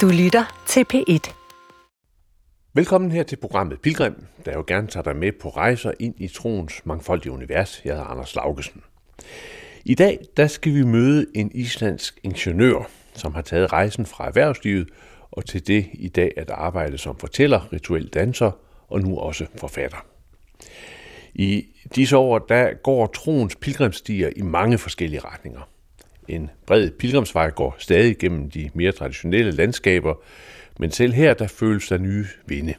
Du lytter til P1. Velkommen her til programmet Pilgrim, der jo gerne tager dig med på rejser ind i troens mangfoldige univers. Jeg hedder Anders Laugesen. I dag der skal vi møde en islandsk ingeniør, som har taget rejsen fra erhvervslivet og til det i dag at arbejde som fortæller, rituel danser og nu også forfatter. I disse år der går troens pilgrimstier i mange forskellige retninger. En bred pilgrimsvej går stadig gennem de mere traditionelle landskaber, men selv her der føles der nye vinde.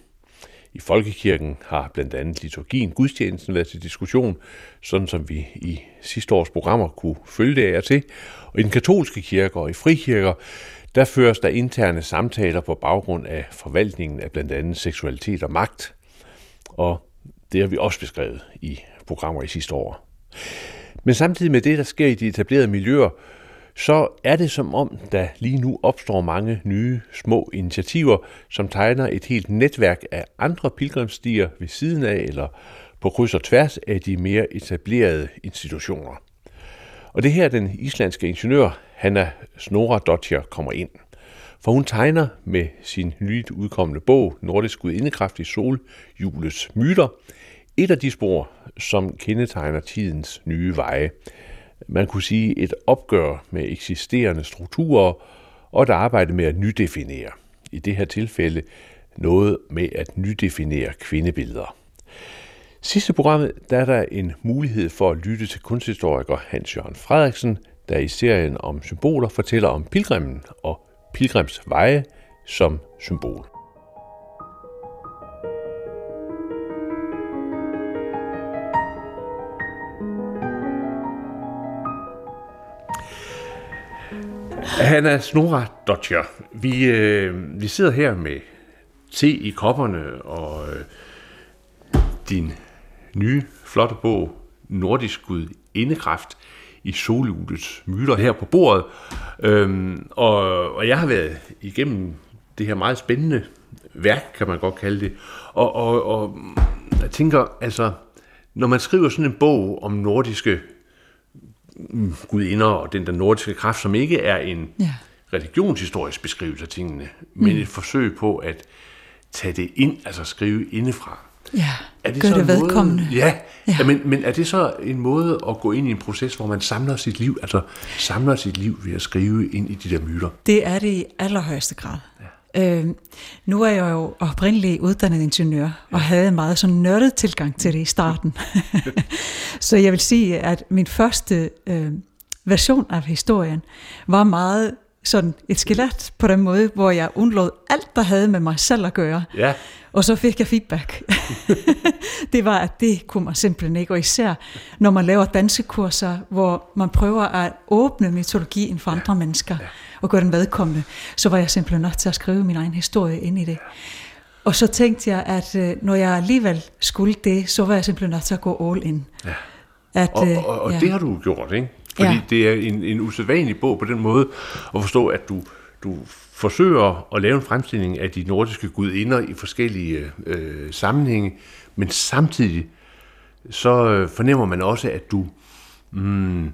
I folkekirken har blandt andet liturgien, gudstjenesten været til diskussion, sådan som vi i sidste års programmer kunne følge det af til. Og i den katolske kirke og i frikirker, der føres der interne samtaler på baggrund af forvaltningen af blandt andet seksualitet og magt. Og det har vi også beskrevet i programmer i sidste år. Men samtidig med det, der sker i de etablerede miljøer, så er det som om, der lige nu opstår mange nye små initiativer, som tegner et helt netværk af andre pilgrimstier ved siden af eller på kryds og tværs af de mere etablerede institutioner. Og det her den islandske ingeniør Hanna Snora Dottir kommer ind. For hun tegner med sin nyt udkommende bog Nordisk Gudindekraft i Soljulets myter et af de spor, som kendetegner tidens nye veje – man kunne sige et opgør med eksisterende strukturer og et arbejde med at nydefinere. I det her tilfælde noget med at nydefinere kvindebilleder. Sidste programmet der er der en mulighed for at lytte til kunsthistoriker Hans Jørgen Frederiksen, der i serien om symboler fortæller om pilgrimmen og pilgrimsveje som symbol. Hanna Snora Dodger, vi, øh, vi sidder her med te i kopperne og øh, din nye, flotte bog, Nordisk Gud Indekraft i soludets myter her på bordet. Øhm, og, og jeg har været igennem det her meget spændende værk, kan man godt kalde det. Og, og, og jeg tænker, altså, når man skriver sådan en bog om nordiske gudinder og den der nordiske kraft, som ikke er en ja. religionshistorisk beskrivelse af tingene, men mm. et forsøg på at tage det ind, altså skrive indefra. Ja, er det gør så det vedkommende. Måde, ja, ja. men, men er det så en måde at gå ind i en proces, hvor man samler sit liv, altså samler sit liv ved at skrive ind i de der myter? Det er det i allerhøjeste grad. Ja. Øh, nu er jeg jo oprindelig uddannet ingeniør, og havde en meget sådan nørdet tilgang til det i starten. så jeg vil sige, at min første øh, version af historien var meget sådan et skelet på den måde, hvor jeg undlod alt, der havde med mig selv at gøre. Ja. Og så fik jeg feedback. det var, at det kunne man simpelthen ikke. Og især når man laver dansekurser, hvor man prøver at åbne mytologien for andre ja. mennesker. Ja og gøre den vedkommende, så var jeg simpelthen nødt til at skrive min egen historie ind i det. Og så tænkte jeg, at øh, når jeg alligevel skulle det, så var jeg simpelthen nødt til at gå all in. Ja. At, og og, og ja. det har du gjort, ikke? Fordi ja. det er en, en usædvanlig bog på den måde at forstå, at du, du forsøger at lave en fremstilling af de nordiske gudinder i forskellige øh, sammenhænge, men samtidig så øh, fornemmer man også, at du mm,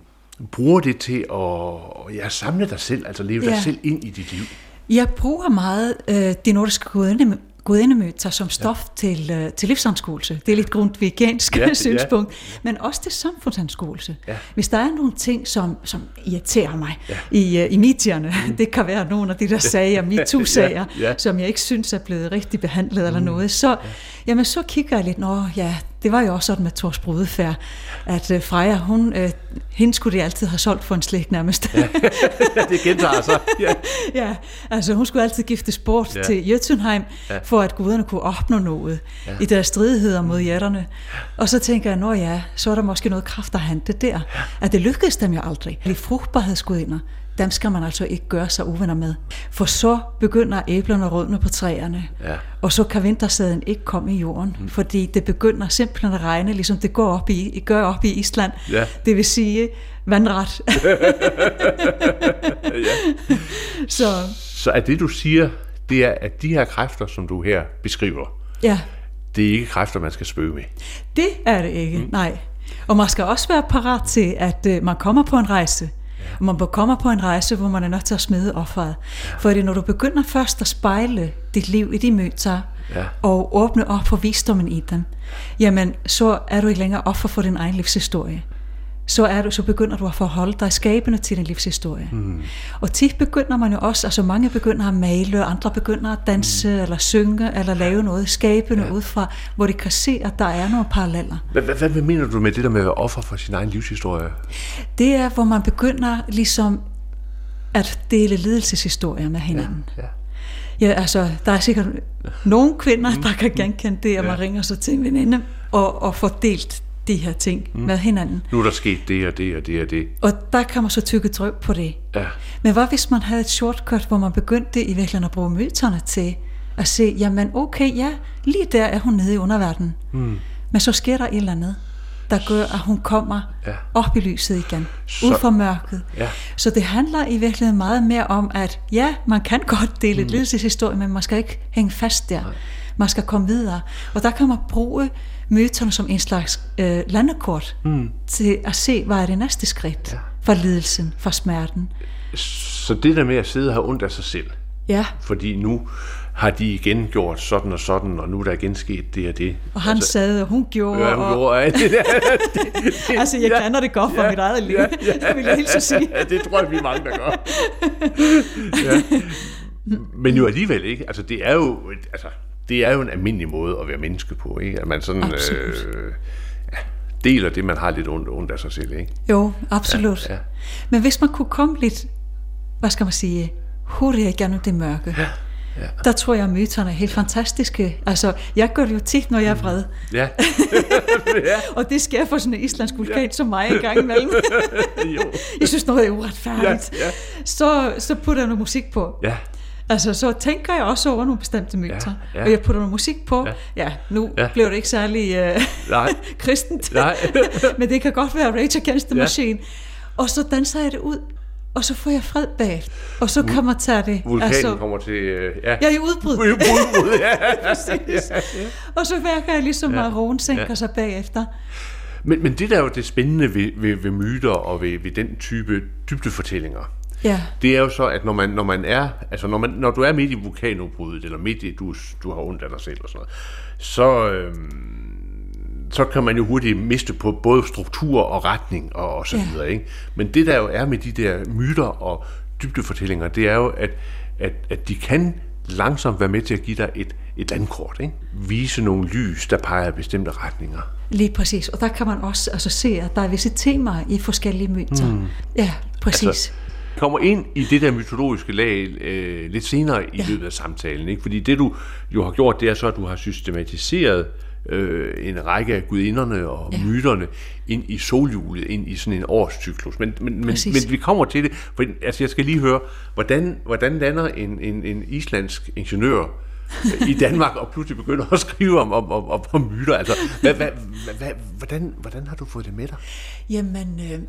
bruger det til at ja, samle dig selv, altså leve ja. dig selv ind i dit liv? Jeg bruger meget øh, de nordiske gudinde, gudindemøter som stof ja. til, øh, til livsanskuelse. Det er lidt grundvigiansk ja, synspunkt, ja. men også til samfundsanskuelse. Ja. Hvis der er nogle ting, som, som irriterer mig ja. i, uh, i medierne, mm. det kan være nogle af de der sager, MeToo-sager, ja, ja. som jeg ikke synes er blevet rigtig behandlet mm. eller noget, så, jamen, så kigger jeg lidt, nå ja, det var jo også sådan med Tors Brudefærd, at uh, Freja, hun, uh, hende skulle de altid have solgt for en slægt nærmest. ja, det gentager sig. Ja. ja, altså hun skulle altid gifte bort ja. til Jötunheim, ja. for at guderne kunne opnå noget ja. i deres stridigheder mod jætterne. Og så tænker jeg, nå ja, så er der måske noget kraft at hente der. Ja. At det lykkedes dem jo aldrig. De frugtbarhedsgudinder, dem skal man altså ikke gøre sig uvenner med. For så begynder æblerne at rødne på træerne, ja. og så kan vintersæden ikke komme i jorden, mm. fordi det begynder simpelthen at regne, ligesom det går op i, gør op i Island. Ja. Det vil sige vandret. ja. så. så er det, du siger, det er, at de her kræfter, som du her beskriver, ja. det er ikke kræfter, man skal spøge med. Det er det ikke, mm. nej. Og man skal også være parat til, at uh, man kommer på en rejse, Og man kommer på en rejse, hvor man er nødt til at smide offeret. Ja. Fordi når du begynder først at spejle dit liv i de møter, ja. og åbne op for visdommen i dem, jamen så er du ikke længere offer for din egen livshistorie så, er du, så begynder du at forholde dig skabende til din livshistorie. Mm. Og tit begynder man jo også, altså mange begynder at male, og andre begynder at danse, mm. eller synge, eller lave noget skabende ja. ud fra, hvor de kan se, at der er nogle paralleller. Hvad, mener du med det der med at være offer for sin egen livshistorie? Det er, hvor man begynder ligesom at dele ledelseshistorier med hinanden. Ja, ja. Ja, altså, der er sikkert nogle kvinder, der kan genkende det, at man ja. ringer så til en veninde og, og får delt de her ting mm. med hinanden. Nu er der sket det og det og det og det. Og der kan man så tykke drøb på det. Ja. Men hvad hvis man havde et shortcut, hvor man begyndte i virkeligheden at bruge myterne til at se, jamen okay, ja, lige der er hun nede i underverdenen. Mm. Men så sker der et eller andet, der gør, at hun kommer ja. op i lyset igen, så, ud fra mørket. Ja. Så det handler i virkeligheden meget mere om, at ja, man kan godt dele mm. et lidelseshistorie, men man skal ikke hænge fast der. Nej. Man skal komme videre. Og der kan man bruge myterne som en slags øh, landekort mm. til at se, hvad er det næste skridt ja. for lidelsen, for smerten. Så det der med at sidde og have ondt af sig selv, ja. fordi nu har de igen gjort sådan og sådan, og nu er der igen sket det og det. Og han altså, sad, og hun gjorde. Ja, hun og... gjorde. Det, det, det, altså, jeg ja, kender det godt fra ja, mit eget liv, ja, ja, det vil jeg helt så sige. Ja, det tror jeg, vi er mange, der gør. ja. Men jo alligevel ikke. Altså, det er jo... Altså, det er jo en almindelig måde at være menneske på, ikke? At man sådan øh, ja, deler det, man har lidt ondt, ondt af sig selv, ikke? Jo, absolut. Ja, ja. Men hvis man kunne komme lidt, hvad skal man sige, hurtigt igennem det mørke, ja. Ja. Der tror jeg, at myterne er helt fantastiske. Altså, jeg gør det jo tit, når jeg er vred. Ja. ja. og det sker for sådan en islandsk vulkan ja. som mig en gang imellem. jo. jeg synes, noget er uretfærdigt. Ja. Ja. Så, så putter jeg noget musik på. Ja. Altså, så tænker jeg også over nogle bestemte myter. Ja, ja. Og jeg putter noget musik på. Ja, ja nu ja. blev det ikke særlig uh, Nej. kristent. Nej. Men det kan godt være Rage Against the ja. Machine. Og så danser jeg det ud. Og så får jeg fred bag. Og så man tage det. Vulkanen altså, kommer til... Uh, ja. ja, i udbrud. Udbrud, ja. ja, ja. Og så værker jeg ligesom, ja. at roen sænker ja. sig bagefter. Men, men det der er jo det spændende ved, ved, ved myter og ved, ved den type dybdefortællinger, Ja. Det er jo så, at når man, når man er, altså når, man, når du er midt i vulkanudbruddet, eller midt i, du, du har ondt af dig selv og sådan noget, så, øhm, så kan man jo hurtigt miste på både struktur og retning og, og så ja. videre. Ikke? Men det der jo er med de der myter og dybdefortællinger, det er jo, at, at, at de kan langsomt være med til at give dig et, et landkort. Ikke? Vise nogle lys, der peger i bestemte retninger. Lige præcis. Og der kan man også altså, se, at der er visse temaer i forskellige myter. Mm. Ja, præcis. Altså, kommer ind i det der mytologiske lag øh, lidt senere i ja. løbet af samtalen. Ikke? Fordi det du jo har gjort, det er så, at du har systematiseret øh, en række af gudinderne og ja. myterne ind i solhjulet, ind i sådan en årscyklus. Men, men, men, men vi kommer til det, for altså, jeg skal lige høre, hvordan, hvordan lander en, en, en islandsk ingeniør øh, i Danmark og pludselig begynder at skrive om, om, om, om, om myter. Altså, hvad, hvad, hvad, hvordan, hvordan har du fået det med dig? Jamen, øh,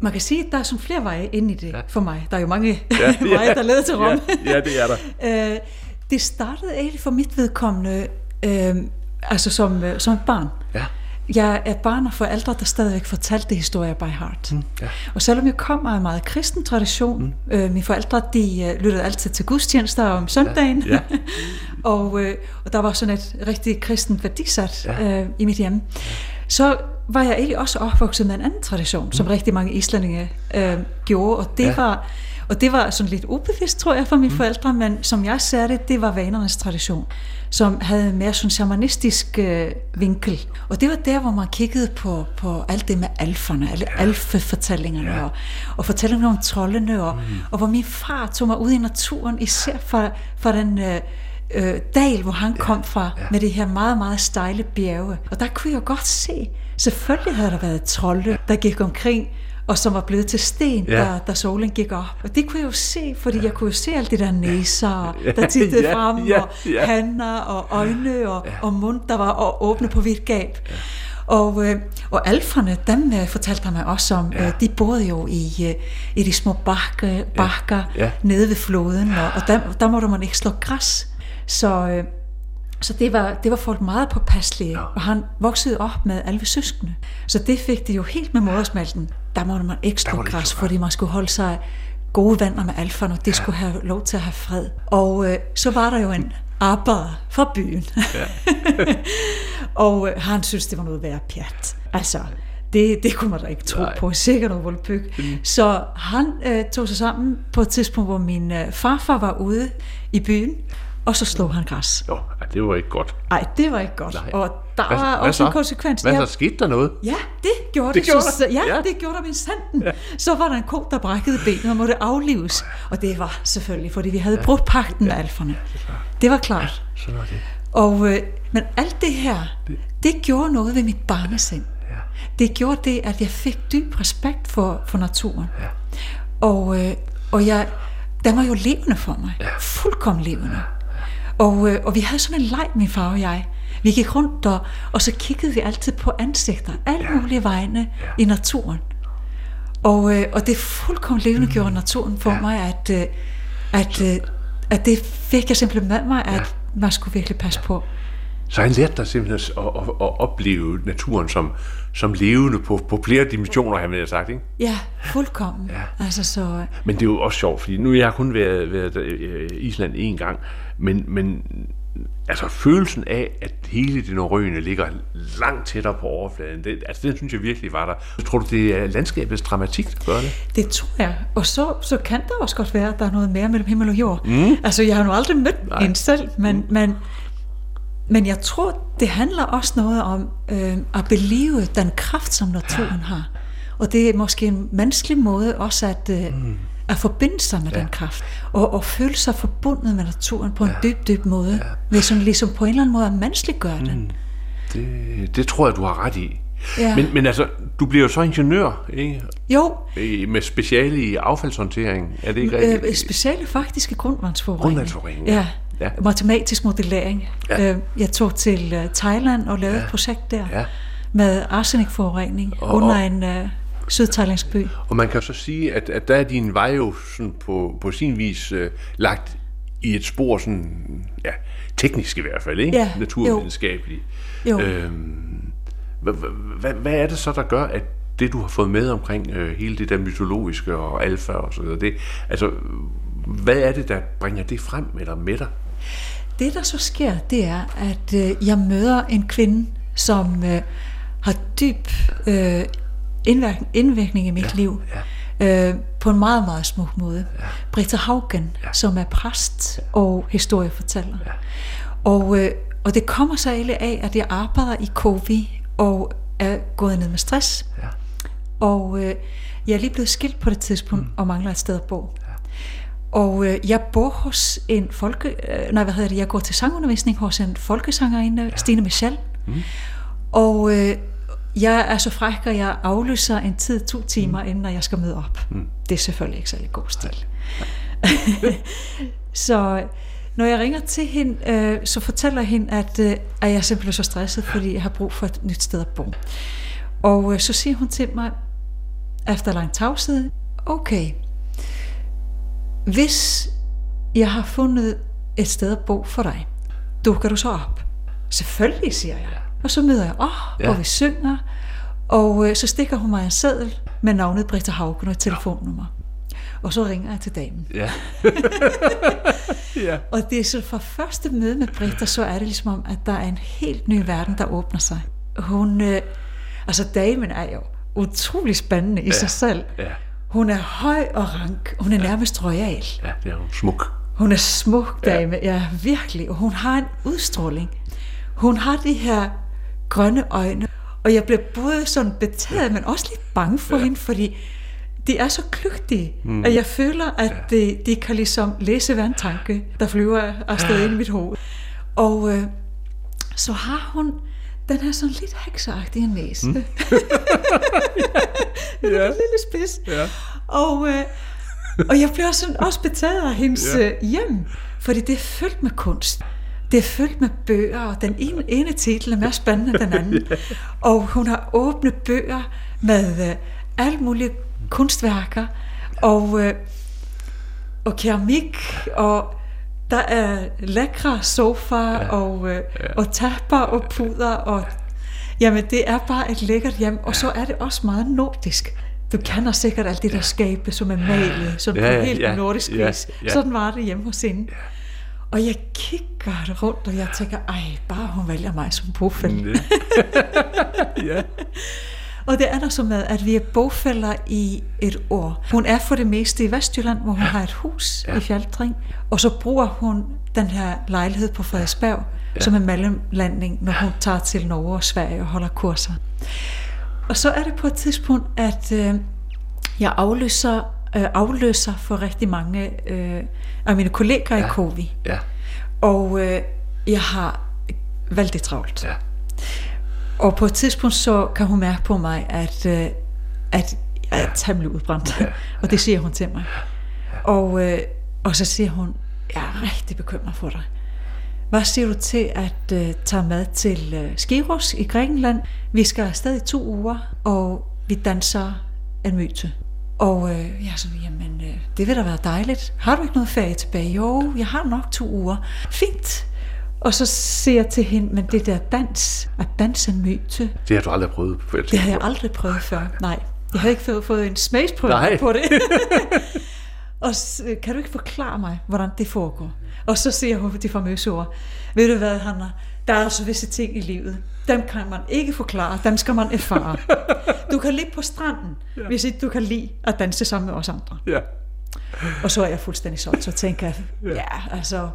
man kan sige, at der er sådan flere veje ind i det ja. for mig. Der er jo mange ja, veje, der leder til Rom. Ja, ja det er der. Øh, det startede egentlig for mit vedkommende øh, altså som, øh, som et barn. Ja. Jeg er barn og forældre, der stadigvæk fortalte historier by heart. Mm, ja. Og selvom jeg kommer af en meget kristen tradition, mm. øh, mine forældre de øh, lyttede altid til gudstjenester om søndagen, ja. Ja. og, øh, og der var sådan et rigtig kristent værdisat ja. øh, i mit hjem. Ja. Så var jeg egentlig også opvokset med en anden tradition, mm. som rigtig mange islændinge øh, gjorde, og det ja. var og det var sådan lidt ubevidst, tror jeg, for mine mm. forældre, men som jeg ser det, det var vanernes tradition, som havde mere sådan shamanistisk øh, vinkel. Og det var der, hvor man kiggede på, på alt det med alferne, alle ja. alfefortællingerne, ja. og, og fortællingerne om troldene, og, mm. og hvor min far tog mig ud i naturen, især for, for den... Øh, øh, dal, hvor han kom fra, ja. med det her meget, meget stejle bjerge. Og der kunne jeg godt se, selvfølgelig havde der været trolde, der gik omkring, og som var blevet til sten, ja. da, da solen gik op. Og det kunne jeg jo se, fordi ja. jeg kunne jo se alt det der næser, der tittede ja, frem, ja, og ja. hænder, og øjne, og, ja. og mund, der var åbne på vidt gab. Ja. Og, øh, og alferne, dem øh, fortalte han mig også om, ja. øh, de boede jo i, øh, i de små bakke, bakker ja. Ja. nede ved floden, og, og der, der måtte man ikke slå græs. Så, øh, Så det var, det var folk meget påpasselige, ja. og han voksede op med alle søskende. Så det fik de jo helt med modersmalten. Der måtte man ekstra det græs, fordi man skulle holde sig gode venner med alferne, og det ja. skulle have lov til at have fred. Og øh, så var der jo en arbejder fra byen. Ja. og øh, han synes, det var noget værd pjat. Altså, det, det kunne man da ikke tro Nej. på. Sikkert noget voldpyg. Mm. Så han øh, tog sig sammen på et tidspunkt, hvor min øh, farfar var ude i byen, og så slog han græs. Jo, ja, det var ikke godt. Nej, det var ikke godt. Nej. Og der Hvad- var hvad også en så? konsekvens. Hvad Ja, så? Skete der noget? Ja, det gjorde Det det. gjorde så, ja, Ja. det gjorde der min sanden. Ja. Så var der en ko, der brækkede benet og måtte aflives. Og det var selvfølgelig, fordi vi havde brudt pakten med alferne. Det var klart. Sådan var det. Og, øh, men alt det her, det gjorde noget ved mit barnesind. Ja. Det gjorde det, at jeg fik dyb respekt for, for naturen. Ja. Og, øh, og jeg, den var jo levende for mig. Ja. Fuldkommen levende. Og, øh, og vi havde sådan en leg, min far og jeg. Vi gik rundt, og, og så kiggede vi altid på ansigter, alle ja. mulige vegne ja. i naturen. Og, øh, og det fuldkommen levende mm. gjorde naturen for ja. mig, at, øh, at, øh, at det fik jeg simpelthen med mig, at ja. man skulle virkelig passe på. Så han lærte dig simpelthen at, at, at opleve naturen som, som levende på, på flere dimensioner, han ville have sagt, ikke? Ja, fuldkommen. Ja. Altså så, øh, Men det er jo også sjovt, fordi nu har jeg kun været, været øh, i Island en gang, men, men altså følelsen af, at hele det norrøne ligger langt tættere på overfladen, det, altså den synes jeg virkelig var der. Tror du, det er landskabets dramatik, der gør det? det tror jeg. Og så, så kan der også godt være, at der er noget mere mellem himmel og jord. Mm. Altså, jeg har nu aldrig mødt Nej. en selv, men, mm. men, men jeg tror, det handler også noget om øh, at believe den kraft, som naturen ja. har. Og det er måske en menneskelig måde også at, øh, mm. At forbinde sig med ja. den kraft. Og, og føle sig forbundet med naturen på en ja. dyb, dyb måde. Ja. Ved sådan ligesom på en eller anden måde at menneskeliggøre mm. den. Det, det tror jeg, du har ret i. Ja. Men, men altså, du bliver jo så ingeniør, ikke? Jo, Med speciale i affaldshåndtering, er det ikke rigtigt? øh, speciale faktisk i grundvandsforurening. Grundvandsforurening, ja. Ja. Ja. Matematisk modellering. Ja. Ja. Jeg tog til øh, Thailand og lavede ja. et projekt der Ja. med arsenikforurening Og- under en øh, sydthailandsk by. Og man kan så sige, at, at der er din vej jo sådan på, på sin vis øh, lagt i et spor, sådan, ja, teknisk i hvert fald, ikke? Ja, Naturvidenskabeligt. Jo. Øhm, hvad, hvad, hvad er det så, der gør, at det, du har fået med omkring øh, hele det der mytologiske og alfa og så videre, det, altså, hvad er det, der bringer det frem eller med dig? Det, der så sker, det er, at øh, jeg møder en kvinde, som øh, har dyb øh, indvirkning, indvirkning i mit ja. liv. Ja. Øh, på en meget, meget smuk måde. Ja. Britta Haugen, ja. som er præst ja. og historiefortæller. Ja. Og, øh, og det kommer så egentlig af, at jeg arbejder i Kovi og er gået ned med stress. Ja. Og øh, jeg er lige blevet skilt på det tidspunkt mm. og mangler et sted at bo. Ja. Og øh, jeg bor hos en folke... Øh, nej, hvad hedder det? Jeg går til sangundervisning hos en folkesangerinde, ja. Stine Michel. Mm. Og øh, jeg er så fræk, at jeg aflyser en tid to timer, mm. inden jeg skal møde op. Mm. Det er selvfølgelig ikke særlig god stil. så når jeg ringer til hende, øh, så fortæller hende, at, øh, at jeg er simpelthen så stresset, fordi jeg har brug for et nyt sted at bo. Og øh, så siger hun til mig, efter lang tavshed, okay, hvis jeg har fundet et sted at bo for dig, dukker du så op? Selvfølgelig, siger jeg. Og så møder jeg op, Ja. ja. og vi synger, og øh, så stikker hun mig en seddel med navnet Britta Haugen og et telefonnummer. Og så ringer jeg til damen. Ja. ja. Og det er så fra første møde med Britta, så er det ligesom om, at der er en helt ny verden, der åbner sig. Hun, øh, altså damen er jo utrolig spændende i ja. sig selv. Ja. Hun er høj og rank. Hun er nærmest royal. Ja, det er jo smuk. Hun er smuk dame, ja. ja virkelig. Og hun har en udstråling. Hun har de her grønne øjne. Og jeg bliver både sådan betaget, men også lidt bange for ja. hende, fordi de er så kløgtige, mm. at jeg føler, at ja. de, de kan ligesom læse hver en tanke, der flyver afsted ind i mit hoved. Og øh, så har hun den her sådan lidt hekseagtige næse. Mm. den er Ja. ja. lille spids. Ja. Og, øh, og jeg bliver sådan også betaget af hendes Ja. ja. hjem, fordi det er fyldt med kunst. Det er fyldt med bøger, og den ene, ene titel er mere spændende end den anden. Og hun har åbne bøger med øh, alle mulige kunstværker, og, øh, og keramik, og der er lækre sofaer ja. og, øh, ja. og tapper og puder og jamen det er bare et lækkert hjem og så er det også meget nordisk. Du kender sikkert alt det der skabe, som er malet, som ja, på helt ja, nordisk ja, vis. Ja. Sådan var det hjemme hos hende. Ja. Og jeg kigger rundt, og jeg tænker, ej, bare hun vælger mig som bofæld. ja. Og det er der så med, at vi er bofælder i et år. Hun er for det meste i Vestjylland, hvor hun ja. har et hus ja. i Fjaltring. Og så bruger hun den her lejlighed på Frederiksberg, ja. som en mellemlanding, når hun tager til Norge og Sverige og holder kurser. Og så er det på et tidspunkt, at øh, jeg afløser, øh, afløser for rigtig mange øh, af mine kolleger ja. i Kovi. Ja. Og øh, jeg har vældig travlt. Ja. Og på et tidspunkt så kan hun mærke på mig, at, øh, at jeg er temmelig udbrændt. Ja. og det siger hun til mig. Og, øh, og så siger hun, jeg er rigtig bekymret for dig. Hvad siger du til at uh, tage med til uh, Skiros i Grækenland? Vi skal afsted i to uger, og vi danser en myte. Og uh, jeg så, jamen, uh, det vil da være dejligt. Har du ikke noget ferie tilbage? Jo, jeg har nok to uger. Fint. Og så siger jeg til hende, men det der dans, at danse myte... Det har du aldrig prøvet før? Det har jeg aldrig prøvet før, nej. Jeg har ikke fået, fået en smagsprøve på det. og kan du ikke forklare mig, hvordan det foregår? Og så siger hun de famøse ord, ved du hvad, Hanna, der er altså visse ting i livet, dem kan man ikke forklare, dem skal man erfare. Du kan ligge på stranden, ja. hvis ikke du kan lide at danse sammen med os andre. Ja. Og så er jeg fuldstændig solgt, så tænker jeg, ja, ja altså,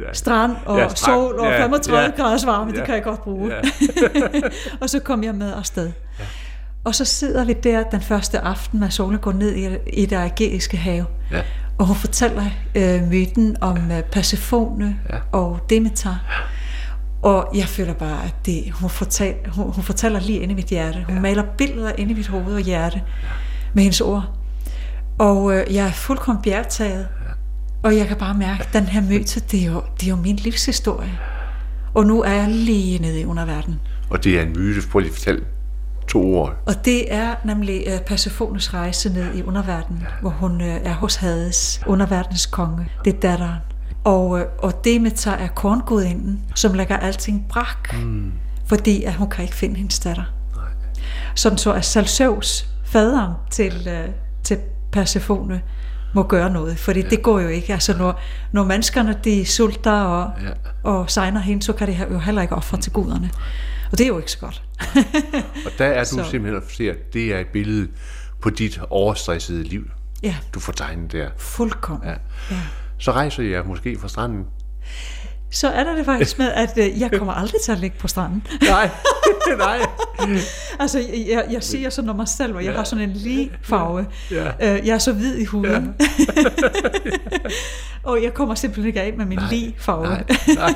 ja. strand og ja, strand. sol og ja, 35 ja, graders varme, ja, det kan jeg godt bruge. Ja. og så kom jeg med afsted. Ja. Og så sidder vi der den første aften, når solen går ned i, i det ægæiske hav. Ja. Og hun fortæller øh, myten om øh, Persefone ja. og Demeter. Og jeg føler bare, at det, hun, fortæl, hun, hun fortæller lige ind i mit hjerte. Hun ja. maler billeder ind i mit hoved og hjerte ja. med hendes ord. Og øh, jeg er fuldkommen bjergtaget. Ja. Og jeg kan bare mærke, at den her myte, det er, jo, det er jo min livshistorie. Og nu er jeg lige nede i underverdenen. Og det er en myte, prøv lige at fortælle to år. Og det er nemlig uh, Persephones rejse ned i underverdenen, ja. hvor hun uh, er hos Hades, underverdens konge. Det er datteren. Og, uh, og Demeter er korngudinden, som lægger alting brak, mm. fordi at hun kan ikke finde hendes datter. Nej. Sådan så at Salseus, faderen til, uh, til Persephone, må gøre noget, fordi ja. det går jo ikke. Altså når, når menneskerne de sulter og, ja. og sejner hende, så kan de jo heller ikke ofre til guderne. Og det er jo ikke så godt. og der er du så. simpelthen at se, at det er et billede på dit overstressede liv, ja. du får tegnet der. Fuldkommen. Ja. Ja. Så rejser jeg måske fra stranden så er der det faktisk med, at øh, jeg kommer aldrig til at ligge på stranden. Nej, nej. altså, jeg, jeg siger sådan om mig selv, og jeg ja. har sådan en lige farve. Ja. Øh, jeg er så hvid i huden. Ja. og jeg kommer simpelthen ikke af med min lige farve nej, nej.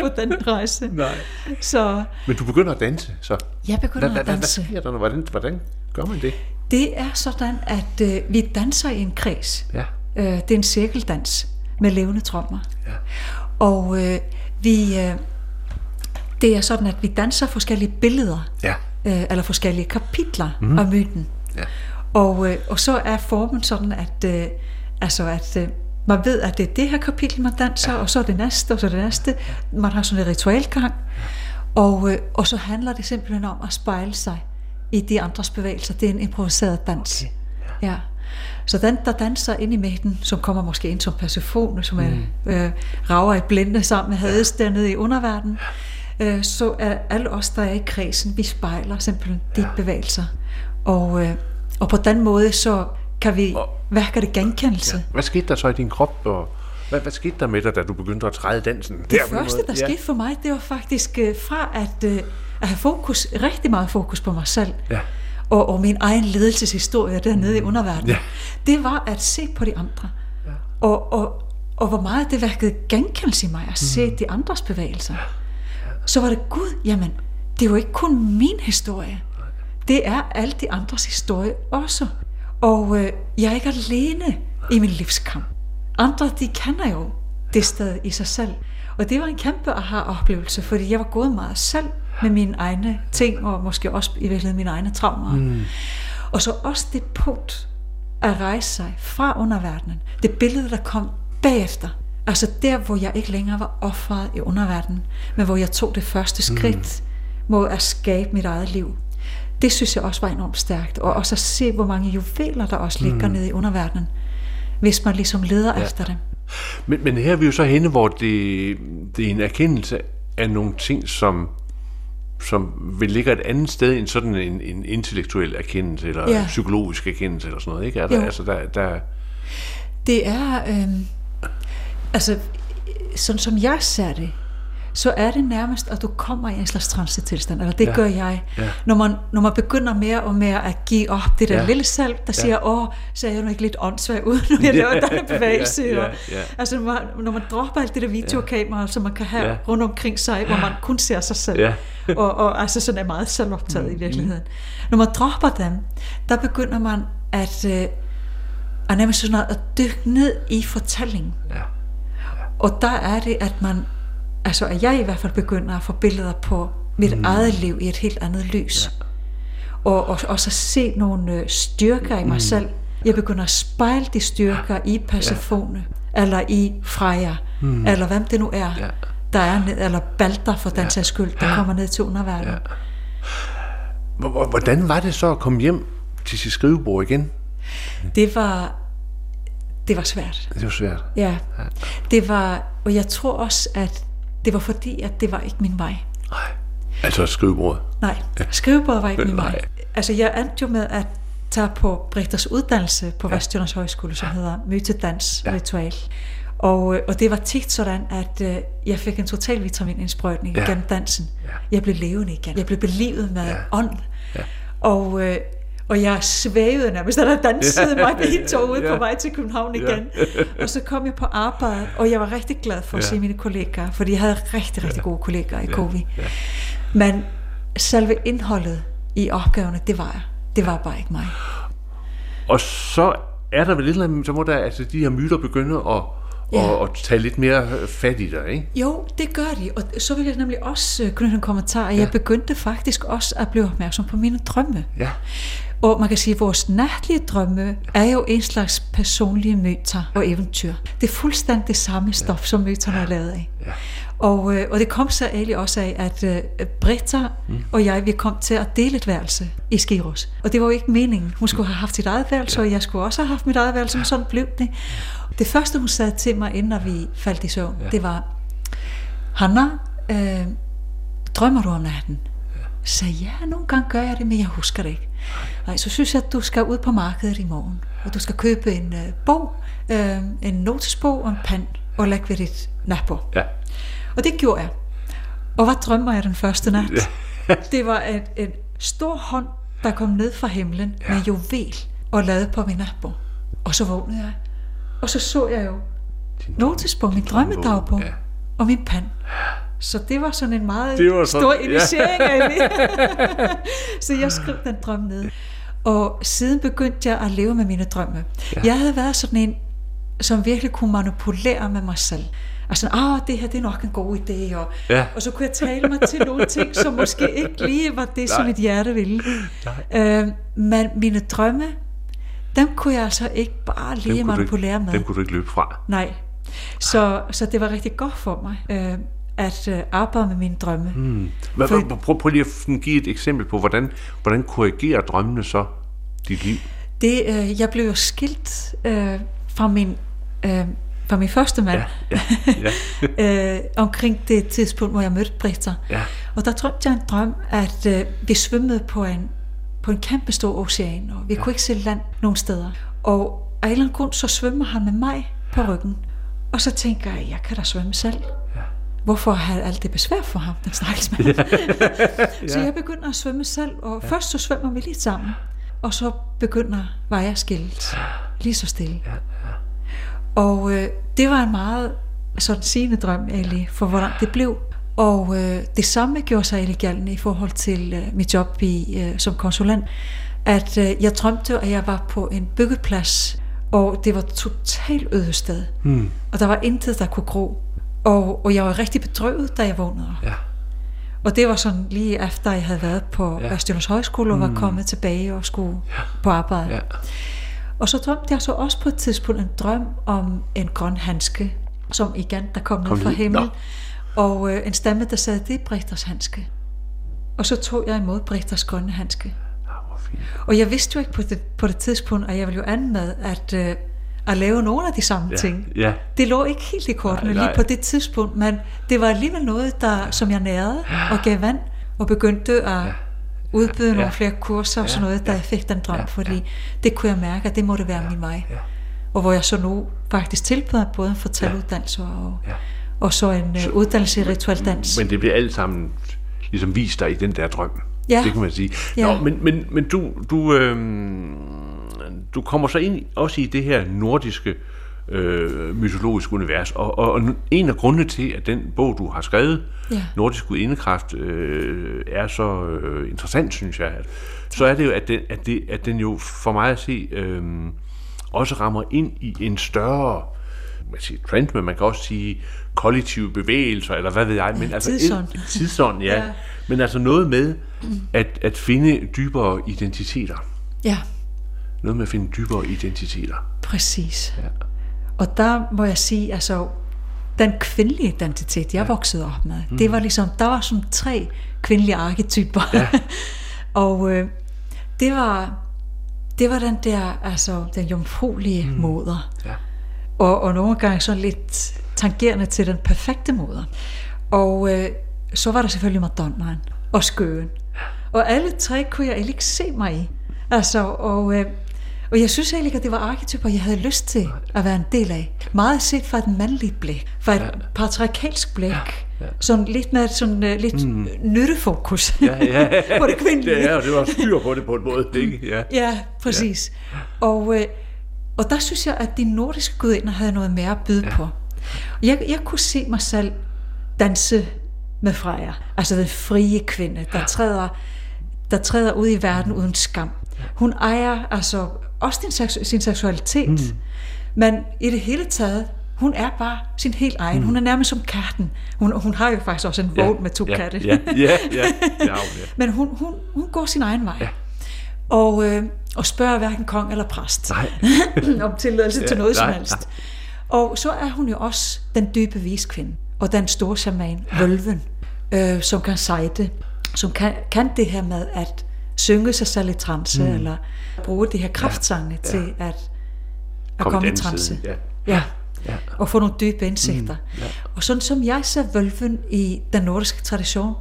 på den rejse. Nej. Så, Men du begynder at danse, så? Jeg begynder hvad, at danse. Hvad, sker der? Hvordan, hvordan gør man det? Det er sådan, at øh, vi danser i en kreds. Ja. Øh, det er en cirkeldans med levende trommer. Ja. Og øh, vi, øh, det er sådan, at vi danser forskellige billeder, ja. øh, eller forskellige kapitler mm. af myten. Ja. Og, øh, og så er formen sådan, at, øh, altså at øh, man ved, at det er det her kapitel, man danser, ja. og så er det næste, og så er det næste. Man har sådan en ritualgang. Og, øh, og så handler det simpelthen om at spejle sig i de andres bevægelser. Det er en improviseret dans. Okay. Ja. ja. Så den, der danser ind i midten, som kommer måske ind som Persefone, som er, mm. øh, rager i blinde sammen med Hades ja. dernede i underverdenen, øh, så er alle os, der er i kredsen, vi spejler simpelthen ja. de bevægelser. Og, øh, og på den måde, så kan vi, værke det genkendelse. Ja. Hvad skete der så i din krop, og hvad, hvad skete der med dig, da du begyndte at træde dansen? Det der første, der ja. skete for mig, det var faktisk øh, fra at, øh, at have fokus, rigtig meget fokus på mig selv, ja og, og min egen ledelseshistorie dernede mm. i underverdenen, ja. det var at se på de andre. Ja. Og, og, og hvor meget det værkede genkendelse i mig at se mm. de andres bevægelser. Ja. Så var det, Gud, jamen, det er jo ikke kun min historie. Det er alle de andres historie også. Og øh, jeg er ikke alene i min livskamp. Andre, de kender jo det sted i sig selv. Og det var en kæmpe aha-oplevelse, fordi jeg var gået meget selv med mine egne ting, og måske også i virkeligheden mine egne traumer. Mm. Og så også det punkt at rejse sig fra underverdenen. Det billede, der kom bagefter, Altså der, hvor jeg ikke længere var offeret i underverdenen, men hvor jeg tog det første skridt mm. mod at skabe mit eget liv. Det synes jeg også var enormt stærkt. Og også at se, hvor mange juveler, der også ligger mm. nede i underverdenen, hvis man ligesom leder ja. efter dem. Men, men her er vi jo så henne, hvor det, det er en erkendelse af nogle ting, som som vil ligge et andet sted end sådan en, en intellektuel erkendelse, eller ja. psykologisk erkendelse, eller sådan noget, ikke? Er der, altså, der, der... Det er, øh, altså, sådan som jeg ser det, så er det nærmest, at du kommer i en slags transitilstand, eller det ja. gør jeg. Ja. Når, man, når man begynder mere og mere at give op det der ja. lille selv, der ja. siger, åh, så er jeg nu ikke lidt åndssvag ud, når jeg laver den bevægelse. Ja, ja, ja. Altså, når man, når man dropper alt det der videokamera, ja. som man kan have ja. rundt omkring sig, hvor man kun ser sig selv, ja. og, og altså sådan er meget selvoptaget mm. i virkeligheden. Når man dropper dem, der begynder man at, øh, at nærmest sådan noget, at dykke ned i fortællingen. Ja. Og der er det, at man altså at jeg i hvert fald begynder at få billeder på mit mm. eget liv i et helt andet lys. Ja. Og, og, og så se nogle øh, styrker i mig mm. selv. Jeg begynder at spejle de styrker i Persefone, ja. eller i Freja, mm. eller hvem det nu er, ja. der er ned, eller Balder for den ja. sags skyld, der kommer ned til underverdenen. Ja. Hvordan var det så at komme hjem til sit skrivebord igen? Det var det var svært. Det var svært. Ja. Det var, og jeg tror også, at det var fordi, at det var ikke min vej. Nej. Altså skrivebordet? Nej, skrivebordet var ikke min vej. Altså jeg endte jo med at tage på Brichters uddannelse på ja. Vestjyllands Højskole, som ja. hedder Mytedans ja. Ritual. Og, øh, og det var tit sådan, at uh, jeg fik en total vitaminindsprøjtning ja. gennem dansen. Ja. Jeg blev levende igen. Jeg blev belivet med ja. ånd. Ja. Og, uh, og jeg svævede nærmest, da der dansede mig i toget ja. på vej til København igen. Og så kom jeg på arbejde, og jeg var rigtig glad for at se mine kollegaer, fordi jeg havde rigtig, rigtig gode kollegaer i. Ja. Men selve indholdet i opgaverne, det var jeg. Det var bare ikke mig. Og så er der vel et eller andet, så må der, altså de her myter begynde at ja. og, og tage lidt mere fat i dig, ikke? Jo, det gør de, og så vil jeg nemlig også øh, knytte en kommentar, at ja. jeg begyndte faktisk også at blive opmærksom på mine drømme. Ja. Og man kan sige, at vores natlige drømme er jo en slags personlige myter og eventyr. Det er fuldstændig det samme stof, som myterne er lavet af. Og, øh, og det kom så egentlig også af, at uh, Britta mm. og jeg, vi kom til at dele et værelse i Skiros. Og det var jo ikke meningen. Hun skulle have haft sit eget værelse, og jeg skulle også have haft mit eget værelse, men sådan blev det. Det første, hun sagde til mig, inden vi faldt i søvn, det var, Hanna, øh, drømmer du om natten? Så ja, nogle gange gør jeg det, men jeg husker det ikke. Nej, så synes jeg, at du skal ud på markedet i morgen, og du skal købe en øh, bog, øh, en notesbog og en pen, og lægge ved dit natbord. Ja. Og det gjorde jeg. Og hvad drømmer jeg den første nat? det var en, en stor hånd, der kom ned fra himlen ja. med juvel og lavede på min natbord. Og så vågnede jeg. Og så så jeg jo notesbog, min drømmedagbog ja. og min pen. Så det var sådan en meget det var sådan, stor initiering ja. Så jeg skrev den drøm ned. Og siden begyndte jeg at leve med mine drømme. Ja. Jeg havde været sådan en, som virkelig kunne manipulere med mig selv. Altså, ah, det her det er nok en god idé, og, ja. og så kunne jeg tale mig til nogle ting, som måske ikke lige var det, Nej. som mit hjerte ville. Øh, men mine drømme, dem kunne jeg altså ikke bare lige manipulere ikke, med. Dem kunne du ikke løbe fra? Nej. Så, så det var rigtig godt for mig. Øh, at øh, arbejde med mine drømme. Hmm. Hvad, For, prøv, prøv lige at give et eksempel på, hvordan, hvordan korrigerer drømmene så dit liv? Det, øh, jeg blev jo skilt øh, fra min øh, fra min første mand, ja, ja, ja. øh, omkring det tidspunkt, hvor jeg mødte Britta. Ja. Og der drømte jeg en drøm, at øh, vi svømmede på en, på en kæmpe stor ocean, og vi ja. kunne ikke se land nogen steder. Og af en eller anden grund, så svømmer han med mig på ryggen. Og så tænker jeg, jeg kan da svømme selv hvorfor har alt det besvær for ham, den stakkels mand. ja. Så jeg begynder at svømme selv, og ja. først så svømmer vi lidt sammen, og så begynder vejer skilt, lige så stille. Ja. Ja. Og øh, det var en meget sådan sigende drøm egentlig, for hvordan det blev. Og øh, det samme gjorde sig egentlig gældende i forhold til øh, mit job i, øh, som konsulent, at øh, jeg drømte, at jeg var på en byggeplads, og det var totalt øde sted. Hmm. Og der var intet, der kunne gro. Og, og jeg var rigtig bedrøvet, da jeg vågnede. Ja. Og det var sådan lige efter, jeg havde været på ja. Vestjyllands Højskole og var mm. kommet tilbage og skulle ja. på arbejde. Ja. Og så drømte jeg så også på et tidspunkt en drøm om en grøn handske. som igen, der kom ned Kom fra ned. himlen. Nå. Og øh, en stemme, der sagde, det er Brichters handske. Og så tog jeg imod Brichters grønne handske. Ah, hvor fint. Og jeg vidste jo ikke på det, på det tidspunkt, at jeg ville jo an med at, øh, at lave nogle af de samme Ja, ting. ja. Det lå ikke helt i kortene Nej, nej. lige på det tidspunkt, men det var alligevel noget, der, som jeg nærede og gav vand, og begyndte at udbyde nogle Ja. flere kurser og sådan noget, da jeg fik den drøm, Ja. fordi det kunne jeg mærke, at det måtte være min vej. Ja. Og hvor jeg så nu faktisk tilbyder både en fortaluddannelse og, Ja. og så en uh, uddannelse i rituel dans. Men det bliver alt sammen ligesom vist dig i den der drøm. Ja. Det kan man sige. Ja. Nå, men, men, men du, du, øhm, du kommer så ind også i det her nordiske øh, mytologiske univers, og, og, og en af grundene til, at den bog, du har skrevet, Ja. Nordisk Gudinekraft, øh, er så øh, interessant, synes jeg, at, så er det jo, at den, at, det, at den jo for mig at se, øh, også rammer ind i en større man siger trend, men man kan også sige kollektive bevægelser, eller hvad ved jeg. Men altså, tidsånd. En, tidsånd, ja. Ja. ja. Men altså noget med at, at finde dybere identiteter. Ja, Noget med at finde dybere identiteter. præcis. Ja. Og der må jeg sige, altså, den kvindelige identitet, jeg voksede op med, mm. det var ligesom, der var sådan tre kvindelige arketyper. Ja. og øh, det var det var den der, altså, den jomfruelige mm. moder. Ja. Og, og nogle gange sådan lidt tangerende til den perfekte moder. Og øh, så var der selvfølgelig Madonnaen og skøen. Og alle tre kunne jeg ikke se mig i. Altså, og, øh, og jeg synes egentlig, at det var arketyper, jeg havde lyst til at være en del af. Meget set fra et mandligt blik, fra et ja. patriarkalsk blik. Ja. Ja. Sådan lidt med sådan, uh, lidt mm. nyttefokus Ja, ja. på det kvindelige. Det er, og det var styr på det på en måde, ikke? Ja. Ja, præcis. Ja. Og, øh, og der synes jeg, at de nordiske gudinder havde noget mere at byde ja. på. Jeg, jeg kunne se mig selv danse med Freja. Altså den frie kvinde, der træder, der træder ud i verden uden skam. Hun ejer altså også seksu- sin seksualitet, mm. men i det hele taget, hun er bare sin helt egen. Mm. Hun er nærmest som katten. Hun, hun har jo faktisk også en vogn med to ja, katte. Ja, ja, ja. ja. Men hun, hun, hun går sin egen vej. Ja. Og, øh, og spørger hverken kong eller præst Nej. om tilladelse ja, til noget nej, som helst. Og så er hun jo også den dybe viskvinde, og den store shaman, ja. vølven, øh, som kan sejte, som kan, kan det her med at synge sig selv i trance, mm. eller bruge de her kraftsange ja. til at, at Kom komme i trance. ja. Ja. Ja. Og få nogle dybe indsigter. Mm, ja. Og sådan som jeg ser vølven i den nordiske tradition,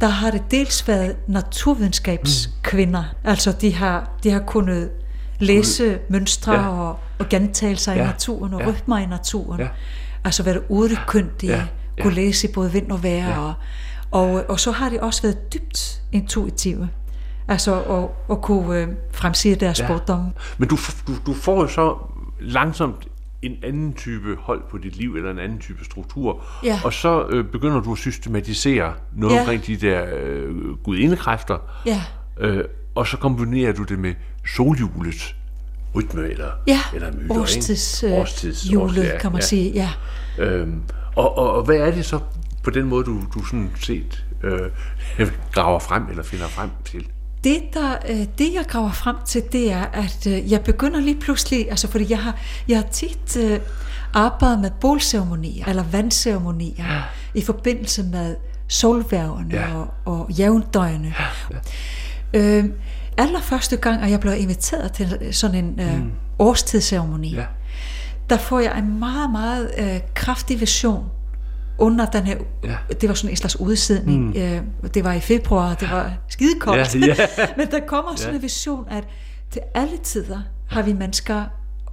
der har det dels været naturvidenskabskvinder. Mm. Altså de har, de har kunnet læse mønstre Ja. og, og gentage sig Ja. i naturen og Ja. rytmer i naturen. Ja. Altså været udkyndige, Ja. Ja. kunne læse i både vind og vejr. Ja. Og, og, og så har de også været dybt intuitive. Altså at, at kunne øh, fremsige deres Ja. sportdomme. Men du, du, du får jo så langsomt en anden type hold på dit liv, eller en anden type struktur, Ja. og så øh, begynder du at systematisere noget Ja. omkring de der øh, gudindekræfter, Ja. øh, og så kombinerer du det med solhjulets rytme, eller, Ja, eller myter, årstids, øh, Årstids, julet, ja, kan man ja. sige. Ja. Øhm, og, og, og hvad er det så på den måde, du, du sådan set øh, graver frem, eller finder frem til? Det, der, øh, det, jeg graver frem til, det er, at øh, jeg begynder lige pludselig, altså fordi jeg har, jeg har tit øh, arbejdet med bålceremonier, eller vandceremonier, ja. i forbindelse med solværverne Ja. og, og jævndøgne. Ja. Ja. Øh, allerførste gang, at jeg blev inviteret til sådan en øh, mm. årstidsceremoni, Ja. der får jeg en meget, meget øh, kraftig vision under den her, Ja. det var sådan en slags udsidning, mm. øh, det var i februar, det var skidekoldt, Ja, ja. men der kommer sådan en vision, at til alle tider har vi mennesker,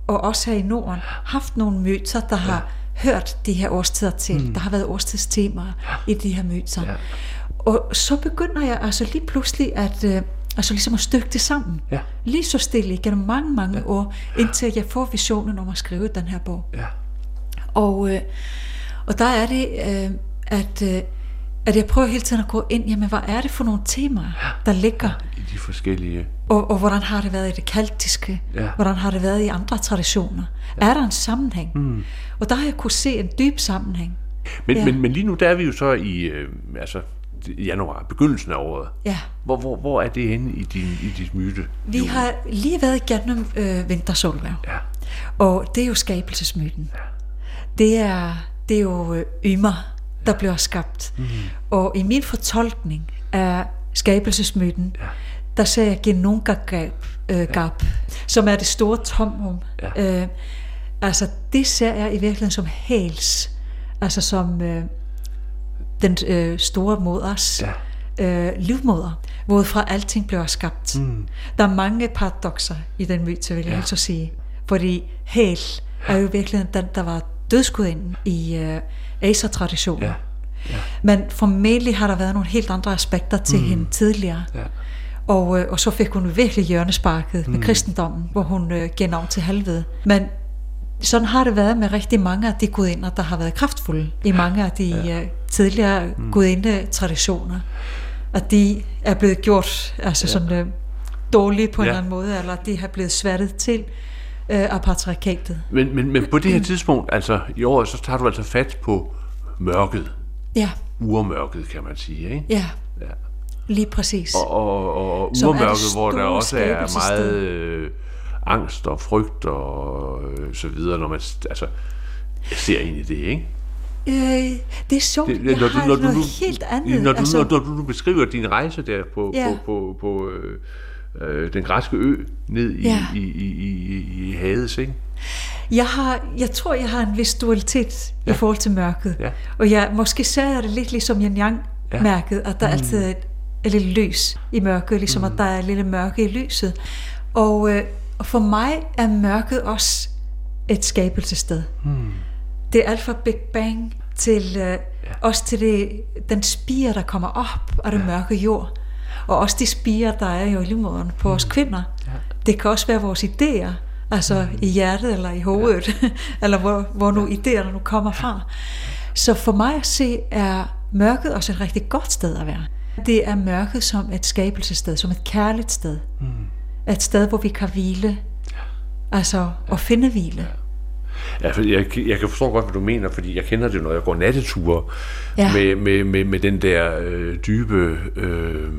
og også her i Norden, haft nogle myter, der har hørt de her årstider til. Mm. Der har været årstidstemaer i de her myter. Ja. Og så begynder jeg altså lige pludselig at, øh, altså ligesom at stykke det sammen. Ja. Lige så stille igennem mange, mange ja. år, indtil jeg får visionen om at skrive den her bog. Ja. Og, øh, og der er det, øh, at, øh, at jeg prøver hele tiden at gå ind, jamen hvad er det for nogle temaer, der ligger, I de forskellige... og, og hvordan har det været i det keltiske, Ja. hvordan har det været i andre traditioner. Er der en sammenhæng? Mm. Og der har jeg kunne se en dyb sammenhæng. Men, Ja. ja. men, men lige nu, der er vi jo så i øh, altså, januar, begyndelsen af året. Ja. Hvor, hvor, hvor er det henne i, din, i dit myte? Vi har lige været igennem øh, vintersolværv, Ja. og det er jo skabelsesmyten. Det er det er jo øh, ymer, der ja. bliver skabt. Mm. Og i min fortolkning af skabelsesmyten, ja. der ser jeg genungagab, øh, gab, ja. som er det store tomrum. Ja. Øh, altså, det ser jeg i virkeligheden som hals, altså som øh, den øh, store moders ja. øh, livmoder, hvorfra alting bliver skabt. Mm. Der er mange paradoxer i den myte, vil jeg ja. altså sige. Fordi Hel er jo virkelig den, der var dødsgudinden i øh, Acer-traditionen. Ja. Ja. Men formentlig har der været nogle helt andre aspekter til mm. hende tidligere. Ja. Og, øh, og så fik hun virkelig hjørnesparket mm. med kristendommen, hvor hun øh, gav navn til helvede. Men sådan har det været med rigtig mange af de gudinder, der har været kraftfulde i mange af de ja. uh, tidligere mm. gudinde-traditioner. At de er blevet gjort altså ja. sådan uh, dårlige på en ja. eller anden måde, eller de har blevet sværtet til uh, af patriarkatet. Men, men, men på det her tidspunkt, altså i år, så tager du altså fat på mørket. Ja. Urmørket, kan man sige, ikke? Ja. ja. Lige præcis. Og, og, og urmørket, hvor der også er meget... Øh, angst og frygt og øh, så videre, når man altså, ser ind i det, ikke? Øh, det er sjovt. Det, jeg når du, har når noget du, helt andet. Når du, altså, når, du, når du beskriver din rejse der på, ja. på, på, på øh, øh, den græske ø ned i, ja. i, i, i, i Hades, ikke? Jeg, har, jeg tror, jeg har en vis dualitet ja. i forhold til mørket. Ja. Og jeg, måske ser jeg det lidt ligesom yin yang mærket, at der mm. altid er et, et lille lys i mørket, ligesom mm. at der er lille mørke i lyset. Og øh, og for mig er mørket også et skabelsested. Hmm. Det er alt fra Big Bang til uh, ja. også til det, den spire, der kommer op af det ja. mørke jord. Og også de spire, der er i livmoderen på os kvinder. Ja. Det kan også være vores idéer, altså hmm. i hjertet eller i hovedet, ja. eller hvor, hvor nu ja. idéerne nu kommer fra. Så for mig at se, er mørket også et rigtig godt sted at være. Det er mørket som et skabelsested, som et kærligt sted. Hmm et sted, hvor vi kan hvile. Altså, og finde hvile. Ja. Ja, jeg, jeg kan forstå godt, hvad du mener, fordi jeg kender det, når jeg går natteture ja. med, med, med, med den der øh, dybe øh,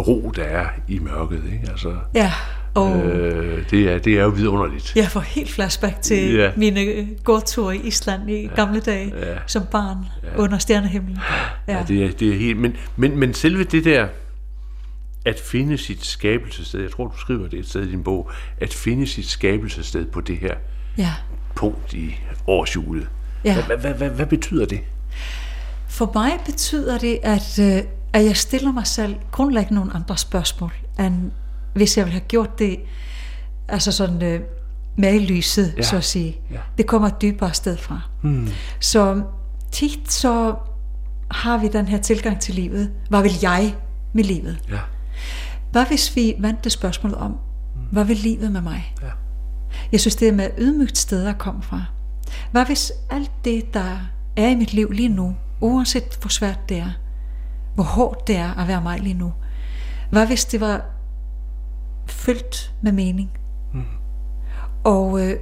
ro, der er i mørket. Ikke? Altså, ja, og øh, det, er, det er jo vidunderligt. Jeg får helt flashback til ja. mine gårdture i Island i ja. gamle dage, ja. som barn ja. under stjernehimlen. Ja, ja det, er, det er helt... Men, men, men selve det der at finde sit skabelsested, jeg tror, du skriver det et sted i din bog, at finde sit skabelsested på det her ja. punkt i årsjulet. Ja. Hvad, hvad, hvad, hvad betyder det? For mig betyder det, at, øh, at jeg stiller mig selv grundlæggende nogle andre spørgsmål, end hvis jeg ville have gjort det altså sådan øh, med lyset, ja. så at sige. Ja. Det kommer et dybere sted fra. Hmm. Så tit så har vi den her tilgang til livet. Hvad vil jeg med livet? Ja. Hvad hvis vi vandt det spørgsmål om, hvad vil livet med mig? Ja. Jeg synes, det er med ydmygt sted at komme fra. Hvad hvis alt det, der er i mit liv lige nu, uanset hvor svært det er, hvor hårdt det er at være mig lige nu, hvad hvis det var fyldt med mening? Mm. Og, øh,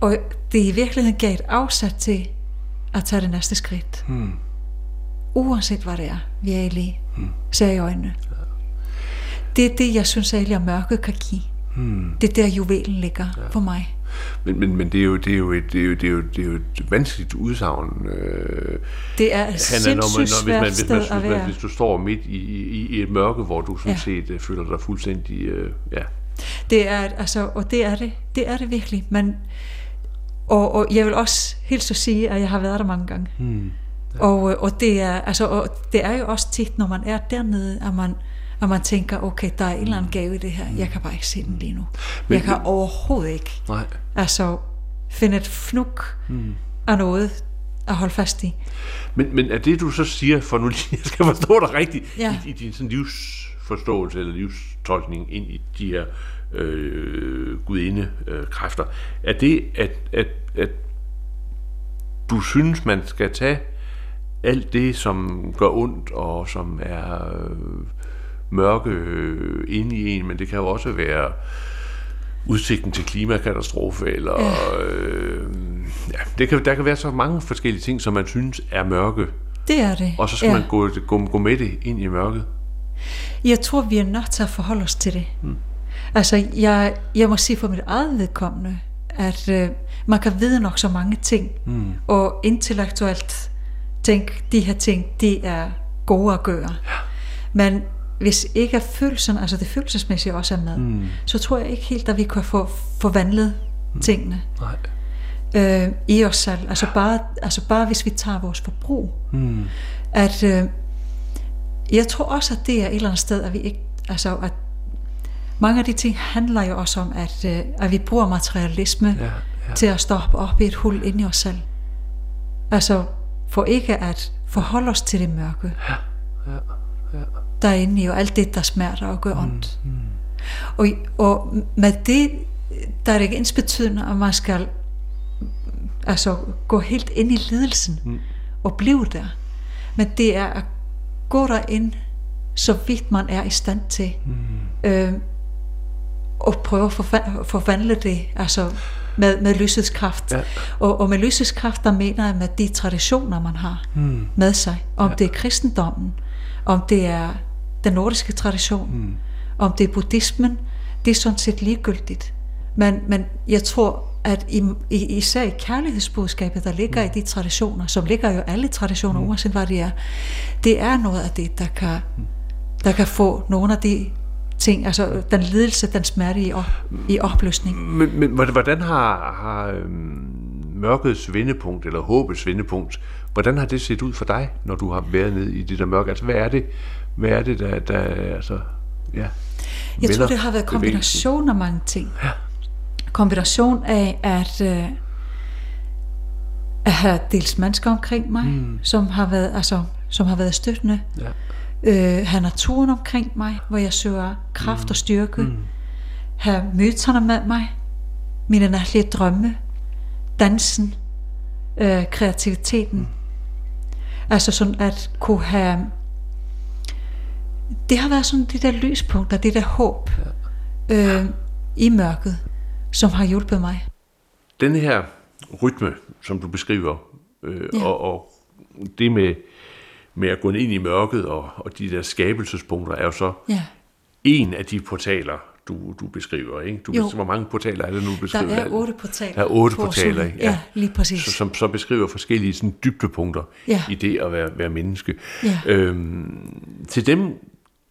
og det i virkeligheden gav et afsat til at tage det næste skridt. Mm. Uanset hvad det er, vi er i lige, mm. ser i øjnene. Det er det, jeg synes at mørket kan give. Hmm. Det er der, juvelen ligger ja. for mig. Men, men, men det, er jo, det, er jo et, det, er jo, det, er jo, det er jo et vanskeligt udsagn. Øh, det er sindssygt når man, når, hvis, man, hvis, man, hvis, man, hvis du står midt i, i, i et mørke, hvor du sådan ja. set uh, føler dig fuldstændig... Uh, ja. Det er, altså, og det er det. Det er det virkelig. Men, og, og jeg vil også helt så sige, at jeg har været der mange gange. Hmm. Ja. Og, og, det er, altså, og det er jo også tit, når man er dernede, at man og man tænker, okay, der er en eller anden gave i det her. Jeg kan bare ikke se den lige nu. Men, jeg kan overhovedet ikke nej. altså, finde et fnuk mm. af noget at holde fast i. Men, men er det, du så siger, for nu lige, jeg skal forstå dig rigtigt, ja. i, i din sådan livsforståelse eller livstolkning ind i de her øh, gudinde øh, kræfter, er det, at, at, at du synes, man skal tage alt det, som gør ondt og som er øh, mørke øh, inde i en, men det kan jo også være udsigten til klimakatastrofe, eller ja. øh, ja, det kan, der kan være så mange forskellige ting, som man synes er mørke. Det er det. Og så skal ja. man gå, gå, gå med det ind i mørket. Jeg tror, vi er nødt til at forholde os til det. Hmm. Altså, jeg, jeg må sige for mit eget vedkommende, at øh, man kan vide nok så mange ting, mm. og intellektuelt tænke, de her ting, de er gode at gøre. Ja. Men hvis ikke er følelsen, altså det følelsesmæssige også er med, mm. så tror jeg ikke helt, at vi kan få forvandlet mm. tingene. Nej øh, i os selv. Altså bare, altså bare hvis vi tager vores forbrug. Mm. At øh, jeg tror også, at det er et eller andet sted, at vi ikke, altså at mange af de ting handler jo også om, at, øh, at vi bruger materialisme ja, ja. til at stoppe op i et hul ind i os selv. Altså for ikke at forholde os til det mørke. Ja, ja, ja. Derinde jo alt det, der smerter og gør ondt. Mm, mm. Og, og med det, der er det ikke ens betydende, at man skal altså gå helt ind i lidelsen mm. og blive der. Men det er at gå derind, så vidt man er i stand til. Mm. Øh, og prøve at forvandle det altså med, med lysets kraft. Ja. Og, og med lysets kraft, der mener jeg med de traditioner, man har mm. med sig. Om ja. det er kristendommen, om det er den nordiske tradition, mm. om det er buddhismen, det er sådan set ligegyldigt. Men, men jeg tror, at i, i, især i kærlighedsbudskabet, der ligger mm. i de traditioner, som ligger jo alle traditioner, mm. uanset hvad det er, det er noget af det, der kan, der kan få nogle af de ting, altså den lidelse, den smerte i, op, i opløsning. Men, men hvordan har, har øhm, mørkets vendepunkt, eller håbets vendepunkt, hvordan har det set ud for dig, når du har været nede i det der mørke? Altså hvad er det, hvad er det der, der altså, ja, Jeg tror, det har været kombination af mange ting. Ja kombination af at, øh, at have dels mennesker omkring mig, mm. som har været altså, som har været støttende. Ja. Øh, have naturen omkring mig, hvor jeg søger kraft mm. og styrke. Mm. Have møderne med mig, mine natlige drømme, dansen, øh, kreativiteten. Mm. Altså sådan at kunne have det har været sådan det der lyspunkter, det der håb ja. øh, i mørket som har hjulpet mig. Den her rytme, som du beskriver, øh, ja. og, og det med, med at gå ind i mørket og, og de der skabelsespunkter, er jo så ja. en af de portaler, du, du beskriver. Ikke? Du beskriver, hvor mange portaler er det nu, du beskriver? Der er otte portaler. Der er otte portaler, ikke? Ja, ja, lige præcis. Så, som så beskriver forskellige sådan, dybdepunkter ja. i det at være, være menneske. Ja. Øhm, til dem,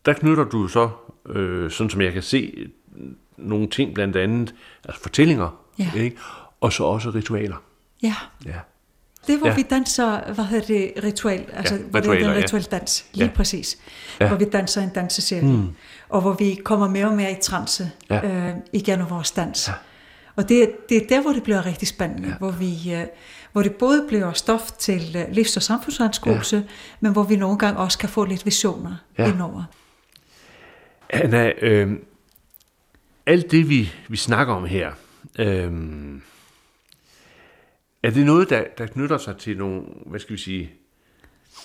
der knytter du så, øh, sådan som jeg kan se, nogle ting, blandt andet altså fortællinger, ja. ikke? og så også ritualer. Ja. ja. Det hvor ja. vi danser, hvad hedder det, ritual, altså ja, ritualer, det er en ritual dans, lige ja. præcis. Ja. Hvor vi danser en danseserie, mm. og hvor vi kommer mere og mere i trance ja. øh, igennem vores dans. Ja. Og det, det er der, hvor det bliver rigtig spændende, ja. hvor, vi, øh, hvor det både bliver stof til øh, livs- og samfundsanskuelse, ja. men hvor vi nogle gange også kan få lidt visioner ja. indover. Anna, øh, alt det, vi, vi snakker om her, øhm, er det noget, der, der knytter sig til nogle, hvad skal vi sige,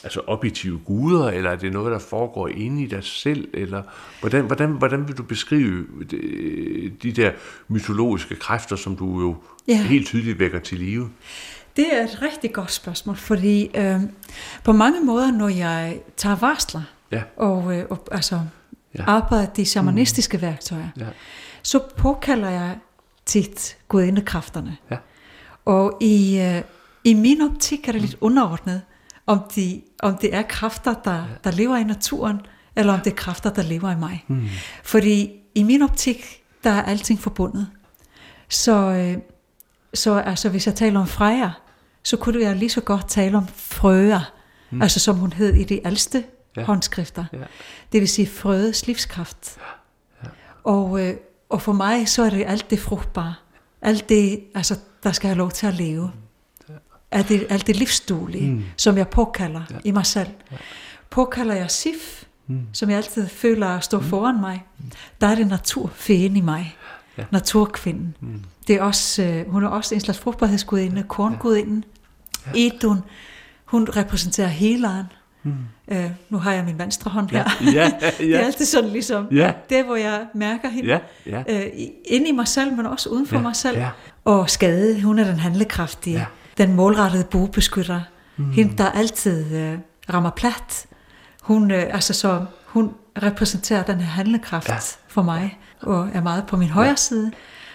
altså objektive guder, eller er det noget, der foregår inde i dig selv, eller hvordan, hvordan, hvordan vil du beskrive de, de der mytologiske kræfter, som du jo ja. helt tydeligt vækker til live? Det er et rigtig godt spørgsmål, fordi øh, på mange måder, når jeg tager varsler ja. og, øh, og altså, ja. arbejder de shamanistiske mm. værktøjer, ja så påkalder jeg tit gudindekræfterne. Ja. Og i, øh, i min optik er det lidt underordnet, om, de, om det er kræfter, der, ja. der lever i naturen, eller om det er kræfter, der lever i mig. Mm. Fordi i min optik, der er alting forbundet. Så, øh, så altså, hvis jeg taler om Freja, så kunne jeg lige så godt tale om frøer, mm. altså som hun hed i de ældste ja. håndskrifter. Ja. Det vil sige frøets livskraft. Ja. Ja. Og, øh, og for mig, så er det alt det frugtbare. Alt det, altså, der skal have lov til at leve. Alt det, alt det livsduelige, mm. som jeg påkalder ja. i mig selv. Ja. Påkalder jeg Sif, mm. som jeg altid føler at stå mm. foran mig. Der er det naturfæen i mig. Ja. Naturkvinden. Mm. Det er også, øh, hun er også en slags frugtbarhedsgudinde, korngudinden. Ja. Edun, hun repræsenterer heleren. Mm. Øh, nu har jeg min venstre hånd her. Ja, ja, ja. det er altid sådan ligesom, ja. det hvor jeg mærker hende. Ja, ja. Øh, inde i mig selv, men også uden for ja, mig selv. Ja. Og Skade, hun er den handlekraftige, ja. den målrettede buebeskytter. Mm. Hende, der altid øh, rammer plat. Hun, øh, altså så, hun repræsenterer den her handlekraft ja. for mig, og er meget på min højre ja. side.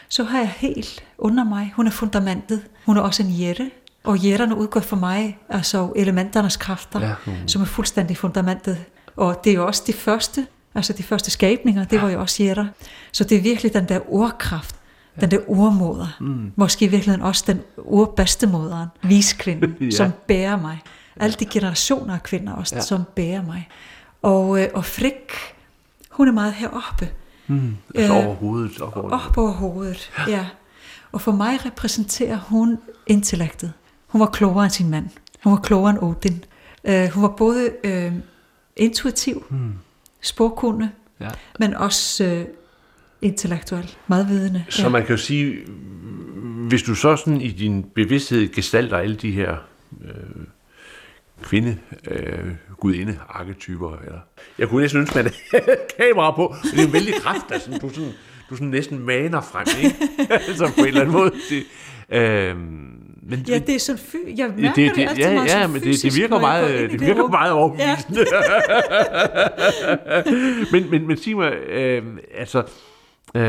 så har jeg helt under mig, hun er fundamentet. Hun er også en jætte, og jætterne udgår for mig, altså elementernes kræfter, Ja, ja, mm. som er fuldstændig fundamentet. Og det er jo også de første, altså de første skabninger, det var jo også jætter. Så det er virkelig den der ordkraft, den der urmoder. Mm. Måske i virkeligheden også den urbedstemoderen, viskvinden, Ja. ja. som bærer mig. Alle de generationer af kvinder også, Ja. ja. som bærer mig. Og, øh, og Frik, hun er meget heroppe. Mm. Altså Øh, over hovedet. Op over Op over hovedet, ja. ja. Og for mig repræsenterer hun intellektet. Hun var klogere end sin mand. Hun var klogere end Odin. Uh, hun var både uh, intuitiv, Mm. sprogkunde, Ja. men også uh, intellektuel, meget vidende. Så man kan jo sige, hvis du så sådan i din bevidsthed gestalter alle de her øh, kvinde, øh, gudinde, arketyper, eller jeg kunne næsten ønske, at man havde kamera på, men det er en vældig kraft, der sådan, du, sådan, du sådan næsten maner frem, ikke? altså på en eller anden måde. Det, øh, men, Ja, det er sådan fy. Jeg mærker det, det, altid ja, meget ja, men det, det fysisk, virker meget, det virker meget overbevisende. men, men, men sig mig, øh, altså, øh,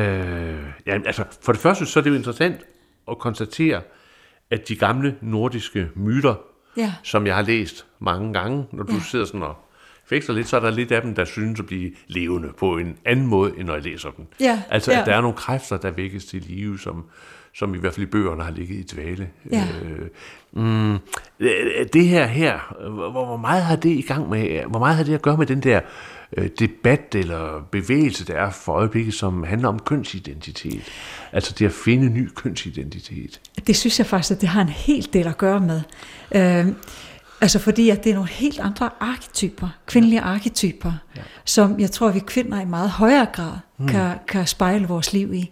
ja, altså, for det første, så er det jo interessant at konstatere, at de gamle nordiske myter, Ja, som jeg har læst mange gange, når du Ja. sidder sådan og fæksler lidt, så er der lidt af dem, der synes at blive levende på en anden måde, end når jeg læser dem. Ja, Altså, ja. at der er nogle kræfter, der vækkes til live, som, som i hvert fald i bøgerne har ligget i dvale. Ja. Øh, mm, øh, det her her, hvor, hvor meget har det i gang med, hvor meget har det at gøre med den der øh, debat eller bevægelse, der er for øjeblikket, som handler om kønsidentitet? Altså det at finde ny kønsidentitet. det synes jeg faktisk, at det har en hel del at gøre med. Øh, altså fordi, at det er nogle helt andre arketyper, kvindelige arketyper, ja. som jeg tror, vi kvinder i meget højere grad mm. kan, kan spejle vores liv i.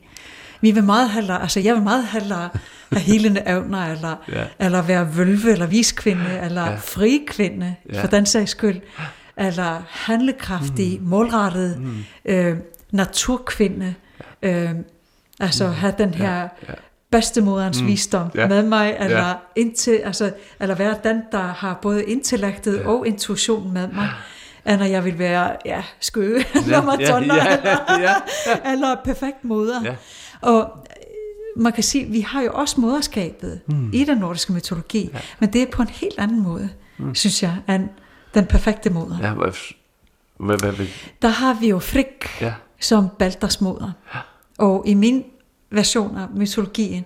Vi vil meget hellere, altså jeg vil meget hellere have helende evner, eller, Ja. ja. eller være vølve, eller viskvinde, eller Ja. ja. fri kvinde, Ja. ja. for den sags skyld, eller handlekraftig, mm. målrettet, mm. Øh, naturkvinde, øh, altså have den her ja. bedstemoderens mm. visdom Ja. ja. med mig, eller, Ja. ja. indtil, altså, eller være den, der har både intellektet ja. og intuitionen med mig, end når jeg vil være ja, skøge, eller Madonna, ja, eller, ja. eller perfekt moder. Ja. Og øh, man kan sige, vi har jo også moderskabet mm. i den nordiske mytologi, ja. men det er på en helt anden måde, mm. synes jeg, end den perfekte moder. Ja. Ja, hvad, hvad, hvad, hvad, Der har vi jo Frik, ja. som Balders moder. Og i min version af mytologien,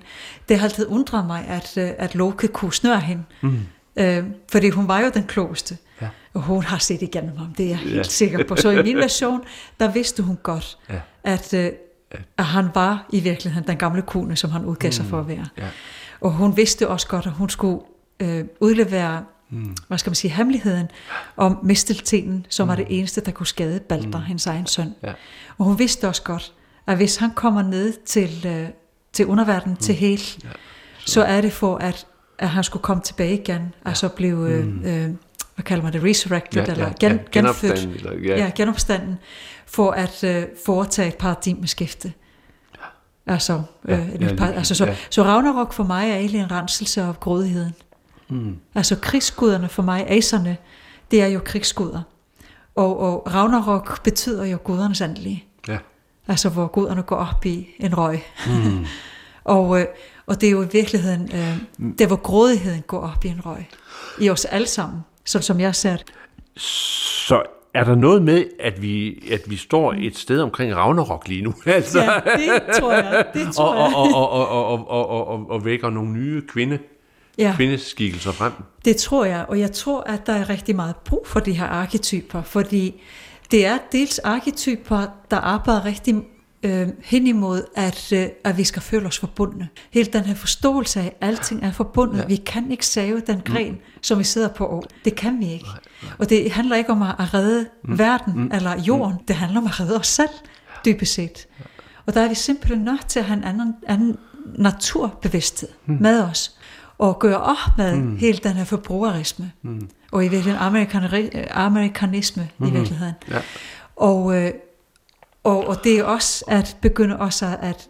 det har altid undret mig, at, øh, at Loke kunne snøre hende. Mm. Øh, fordi hun var jo den klogeste. Ja. Og hun har set igennem ham, det er jeg helt Ja. ja. sikker på. Så i min version, der vidste hun godt, Ja. at, øh, at han var i virkeligheden den gamle kone, som han udgav sig for at være. Ja. Og hun vidste også godt, at hun skulle øh, udlevere mm. hvad skal man sige, hemmeligheden om misteltenen, som mm. var det eneste, der kunne skade Balder, mm. hendes egen søn. Ja. Og hun vidste også godt, at hvis han kommer ned til, øh, til underverdenen, mm. til Hel, ja. så. så er det for, at, at han skulle komme tilbage igen, ja. og så blive, øh, øh, hvad kalder man det, resurrected, Ja, eller ja, gen, ja, genfødt, genopstanden, eller- ja. ja, genopstanden, for at øh, foretage et paradigmeskifte. Altså, øh, Ja, ja, ja, ja, par, altså så, ja. så Ragnarok for mig er egentlig en renselse af grådigheden. Mm. Altså krigsguderne for mig, aserne, det er jo krigsguder. Og, og Ragnarok betyder jo gudernes andelige. Ja. Altså hvor guderne går op i en røg. Mm. og, øh, og det er jo i virkeligheden, øh, der hvor grådigheden går op i en røg. I os alle sammen, sådan som jeg ser det. Så er der noget med, at vi, at vi står et sted omkring Ragnarok lige nu? Altså, Ja, det tror jeg. Det tror og, og, og, og, og, og, og, og, og vækker nogle nye kvinde, Ja. kvindeskikkelser frem. Det tror jeg, og jeg tror, at der er rigtig meget brug for de her arketyper, fordi det er dels arketyper, der arbejder rigtig øh, hen imod, at, øh, at vi skal føle os forbundne. Hele den her forståelse af, at alting er forbundet. Ja. Ja. Vi kan ikke save den gren, mm. som vi sidder på. Det kan vi ikke. Nej, nej. Og det handler ikke om at redde mm. verden mm. eller jorden. Mm. Det handler om at redde os selv, dybest set. Og der er vi simpelthen nødt til at have en anden, anden naturbevidsthed mm. med os. Og gøre op med mm. hele den her forbrugerisme. Mm. Og i virkeligheden amerikaneri- amerikanisme mm. i virkeligheden. Ja. Og, øh, og, og det er også at begynde også at,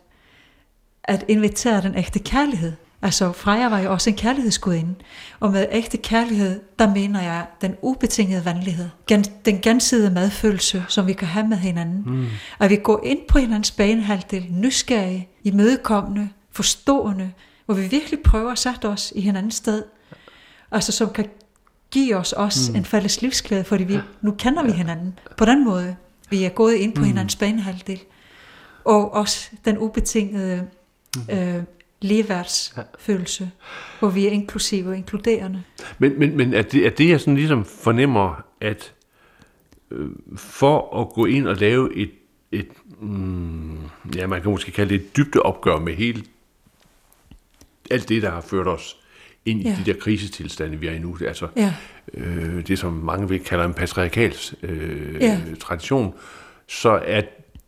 at invitere den ægte kærlighed Altså Freja var jo også en kærlighedsgudinde, og med ægte kærlighed, der mener jeg den ubetingede venlighed, gen, den gensidige medfølelse, som vi kan have med hinanden. Mm. At vi går ind på hinandens banehalvdel, nysgerrige, imødekommende, forstående, hvor vi virkelig prøver at sætte os i hinandens sted, altså som kan give os også mm. en fælles livsglæde, fordi vi, nu kender vi hinanden på den måde. Vi er gået ind på mm. hinandens banehalvdel. Og også den ubetingede mm. øh, ligeværdsfølelse, hvor vi er inklusive og inkluderende. Men, men, men er, det, er det, jeg sådan ligesom fornemmer, at øh, for at gå ind og lave et, et mm, ja, man kan måske kalde det et dybdeopgør med hele alt det, der har ført os ind i ja. de der krisetilstande, vi er i nu. Altså, ja. Øh, det, som mange vil kalde en patriarkal øh, ja. tradition, så er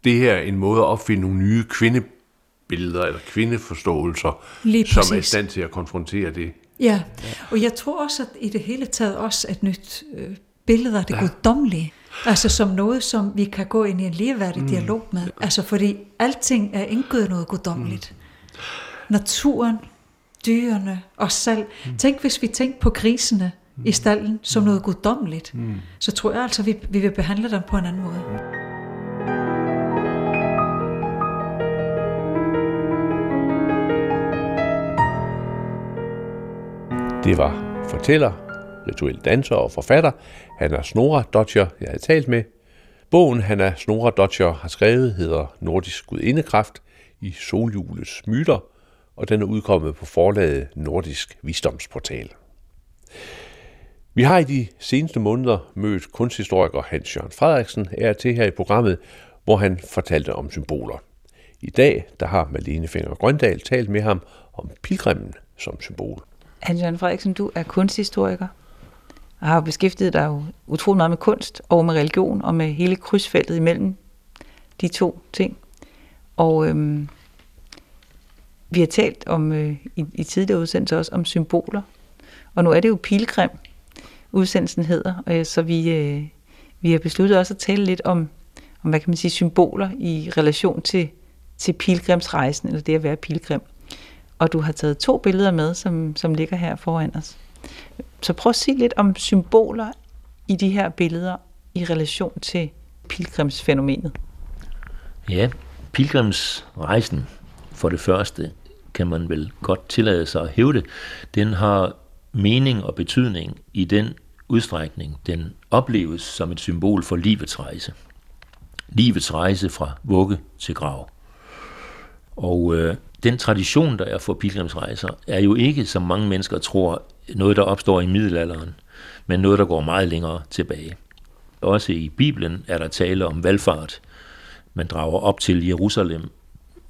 det her en måde at opfinde nogle nye kvindebilleder eller kvindeforståelser, som er i stand til at konfrontere det. Ja, og jeg tror også, at i det hele taget også et nyt øh, billede af det ja. guddommelige. Altså som noget, som vi kan gå ind i en ligeværdig mm. dialog med. Altså fordi alting er indgået noget guddommeligt. Mm. Naturen, dyrene, os selv. Mm. Tænk, hvis vi tænkte på grisene mm. i stallen som mm. noget guddommeligt, mm. så tror jeg altså, vi, vi vil behandle dem på en anden måde. Det var fortæller, rituel danser og forfatter Hanna Snora Dodger, jeg havde talt med. Bogen Hanna Snora Dodger har skrevet hedder Nordisk Gudindekraft i Soljulets myter, og den er udkommet på forlaget Nordisk Visdomsportal. Vi har i de seneste måneder mødt kunsthistoriker Hans Jørgen Frederiksen er til her i programmet, hvor han fortalte om symboler. I dag der har Malene Finger Grøndal talt med ham om pilgrimmen som symbol. Hans Jørgen Frederiksen, du er kunsthistoriker og har beskæftiget dig jo utrolig meget med kunst og med religion og med hele krydsfeltet imellem de to ting. Og øhm, vi har talt om øh, i, i tidligere udsendelser også om symboler. Og nu er det jo pilgrim, udsendelsen hedder. Øh, så vi, øh, vi har besluttet også at tale lidt om, om, hvad kan man sige, symboler i relation til, til pilgrimsrejsen, eller det at være pilgrim. Og du har taget to billeder med, som, som ligger her foran os. Så prøv at sige lidt om symboler i de her billeder i relation til pilgrimsfænomenet. Ja, pilgrimsrejsen for det første kan man vel godt tillade sig at hæve det, den har mening og betydning i den udstrækning, den opleves som et symbol for livets rejse. Livets rejse fra vugge til grav. Og øh, den tradition, der er for pilgrimsrejser, er jo ikke, som mange mennesker tror, noget, der opstår i middelalderen, men noget, der går meget længere tilbage. Også i Bibelen er der tale om valfart. Man drager op til Jerusalem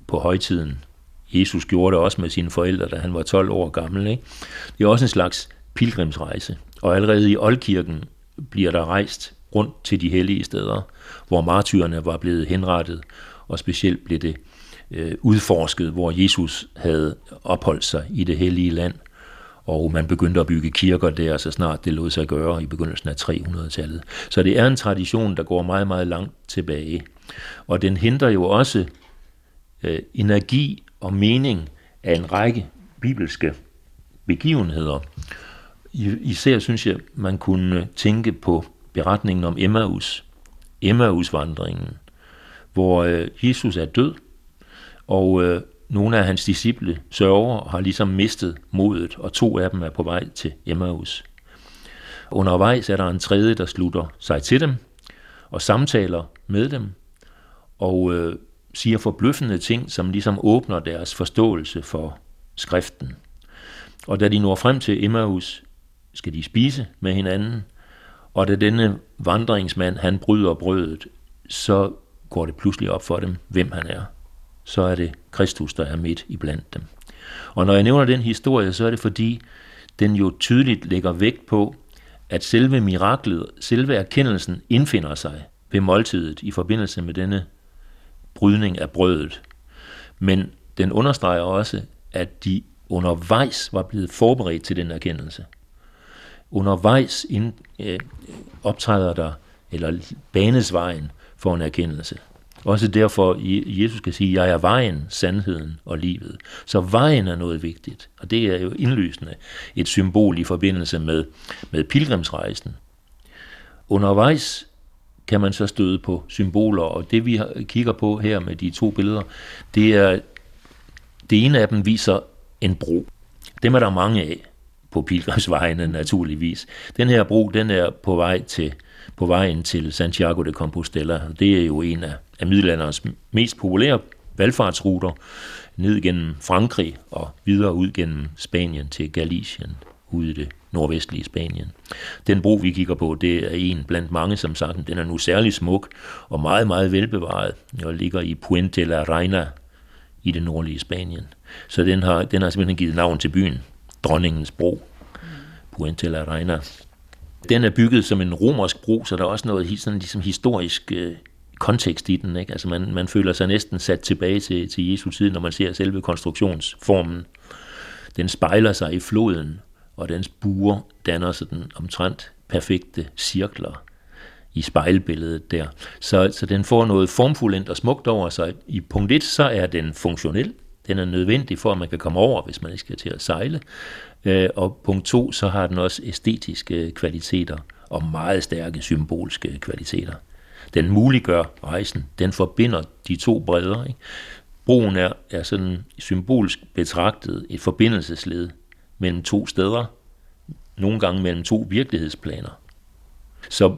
på højtiden Jesus gjorde det også med sine forældre, da han var 12 år gammel. Ikke? Det er også en slags pilgrimsrejse. Og allerede i Oldkirken bliver der rejst rundt til de hellige steder, hvor martyrerne var blevet henrettet, og specielt blev det øh, udforsket, hvor Jesus havde opholdt sig i det hellige land. Og man begyndte at bygge kirker der, så snart det lod sig gøre i begyndelsen af 300-tallet. Så det er en tradition, der går meget, meget langt tilbage. Og den henter jo også øh, energi og mening af en række bibelske begivenheder. Især synes jeg, man kunne tænke på beretningen om Emmaus, Emmausvandringen, hvor øh, Jesus er død, og øh, nogle af hans disciple sørger og har ligesom mistet modet, og to af dem er på vej til Emmaus. Undervejs er der en tredje, der slutter sig til dem og samtaler med dem, og øh, siger forbløffende ting, som ligesom åbner deres forståelse for skriften. Og da de når frem til Emmaus, skal de spise med hinanden, og da denne vandringsmand, han bryder brødet, så går det pludselig op for dem, hvem han er. Så er det Kristus, der er midt i blandt dem. Og når jeg nævner den historie, så er det fordi, den jo tydeligt lægger vægt på, at selve miraklet, selve erkendelsen indfinder sig ved måltidet i forbindelse med denne brydning af brødet. Men den understreger også, at de undervejs var blevet forberedt til den erkendelse. Undervejs ind, øh, optræder der, eller banesvejen for en erkendelse. Også derfor, Jesus kan sige, jeg er vejen, sandheden og livet. Så vejen er noget vigtigt, og det er jo indlysende et symbol i forbindelse med, med pilgrimsrejsen. Undervejs kan man så støde på symboler, og det vi kigger på her med de to billeder, det er, det ene af dem viser en bro. Dem er der mange af på pilgrimsvejene naturligvis. Den her bro, den er på vej til på vejen til Santiago de Compostela. Det er jo en af, af middelalderens mest populære valgfartsruter ned gennem Frankrig og videre ud gennem Spanien til Galicien ude i det nordvestlige Spanien. Den bro, vi kigger på, det er en blandt mange, som sagt. Den er nu særlig smuk og meget, meget velbevaret og ligger i Puente la Reina i det nordlige Spanien. Så den har, den har simpelthen givet navn til byen, Dronningens Bro, Puente la Reina. Den er bygget som en romersk bro, så der er også noget sådan ligesom historisk øh, kontekst i den. Ikke? Altså man, man føler sig næsten sat tilbage til, til Jesu tid, når man ser selve konstruktionsformen. Den spejler sig i floden, og dens buer danner sådan omtrent perfekte cirkler i spejlbilledet der. Så, så den får noget formfuldt og smukt over sig. I punkt 1, så er den funktionel. Den er nødvendig for, at man kan komme over, hvis man ikke skal til at sejle. Øh, og punkt 2, så har den også æstetiske kvaliteter og meget stærke symbolske kvaliteter. Den muliggør rejsen. Den forbinder de to bredder. Ikke? Broen er, er sådan symbolsk betragtet et forbindelsesled mellem to steder, nogle gange mellem to virkelighedsplaner. Så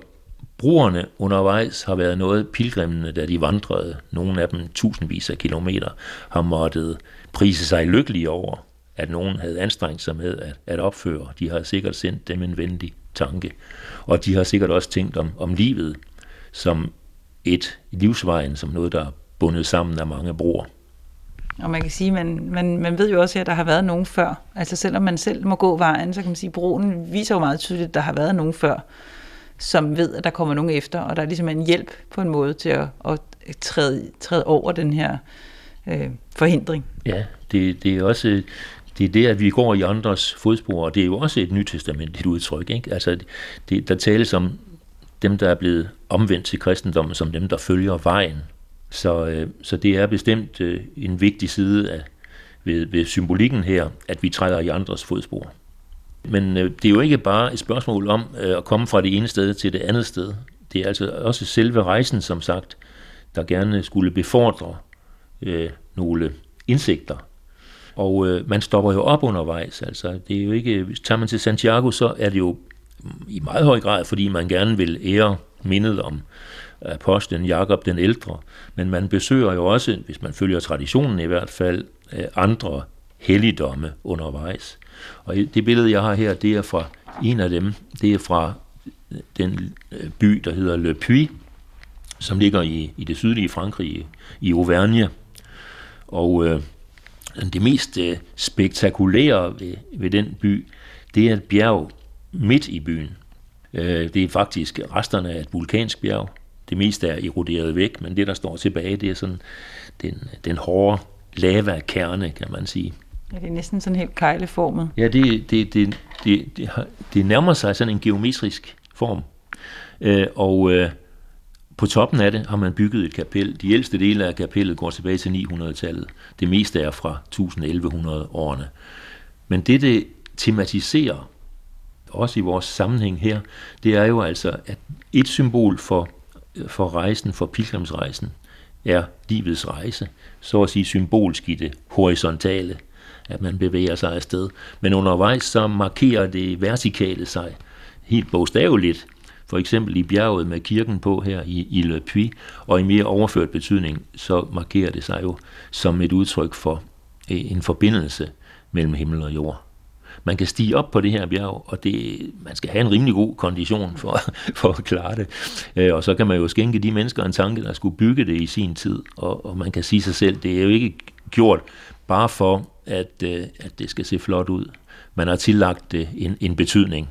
Broerne undervejs har været noget, pilgrimene, da de vandrede, nogle af dem tusindvis af kilometer, har måttet prise sig lykkelige over, at nogen havde anstrengt sig med at, at opføre. De har sikkert sendt dem en venlig tanke. Og de har sikkert også tænkt om, om livet som et livsvejen, som noget, der er bundet sammen af mange broer. Og man kan sige, man, man, man ved jo også, at der har været nogen før. Altså selvom man selv må gå vejen, så kan man sige, at broen viser jo meget tydeligt, at der har været nogen før, som ved, at der kommer nogen efter, og der er ligesom en hjælp på en måde til at, at træde, træde over den her øh, forhindring. Ja, det, det er også det er det, at vi går i andres fodspor, og det er jo også et nytestamentligt udtryk. Ikke? Altså, det, der tales om dem, der er blevet omvendt til kristendommen, som dem, der følger vejen. Så, øh, så det er bestemt øh, en vigtig side af, ved, ved symbolikken her, at vi træder i andres fodspor. Men øh, det er jo ikke bare et spørgsmål om øh, at komme fra det ene sted til det andet sted. Det er altså også selve rejsen, som sagt, der gerne skulle befordre øh, nogle indsigter. Og øh, man stopper jo op undervejs. Altså, det er jo ikke, hvis tager man til Santiago, så er det jo i meget høj grad, fordi man gerne vil ære mindet om apostlen Jakob den ældre. Men man besøger jo også, hvis man følger traditionen i hvert fald, øh, andre helligdomme undervejs. Og det billede, jeg har her, det er fra en af dem. Det er fra øh, den øh, by, der hedder Le Puy, som ligger i, i det sydlige Frankrig, i Auvergne. Og øh, det mest øh, spektakulære ved, ved den by, det er et bjerg midt i byen. Øh, det er faktisk resterne af et vulkansk bjerg. Det meste er eroderet væk, men det, der står tilbage, det er sådan den, den hårde lavakerne, kan man sige. Ja, det er næsten sådan helt kejleformet. Ja, det, det, det, det, det, det nærmer sig sådan en geometrisk form. Øh, og øh, på toppen af det har man bygget et kapel. De ældste dele af kapellet går tilbage til 900-tallet. Det meste er fra 1100-årene. Men det, det tematiserer, også i vores sammenhæng her, det er jo altså, at et symbol for, for rejsen, for pilgrimsrejsen, er livets rejse, så at sige symbolsk i det horisontale at man bevæger sig afsted. Men undervejs så markerer det vertikale sig helt bogstaveligt, for eksempel i bjerget med kirken på her i, i Le Puy, og i mere overført betydning, så markerer det sig jo som et udtryk for en forbindelse mellem himmel og jord. Man kan stige op på det her bjerg, og det, man skal have en rimelig god kondition for, for at klare det. Øh, og så kan man jo skænke de mennesker en tanke, der skulle bygge det i sin tid, og, og man kan sige sig selv, det er jo ikke gjort bare for, at, øh, at det skal se flot ud. Man har tillagt det en, en betydning.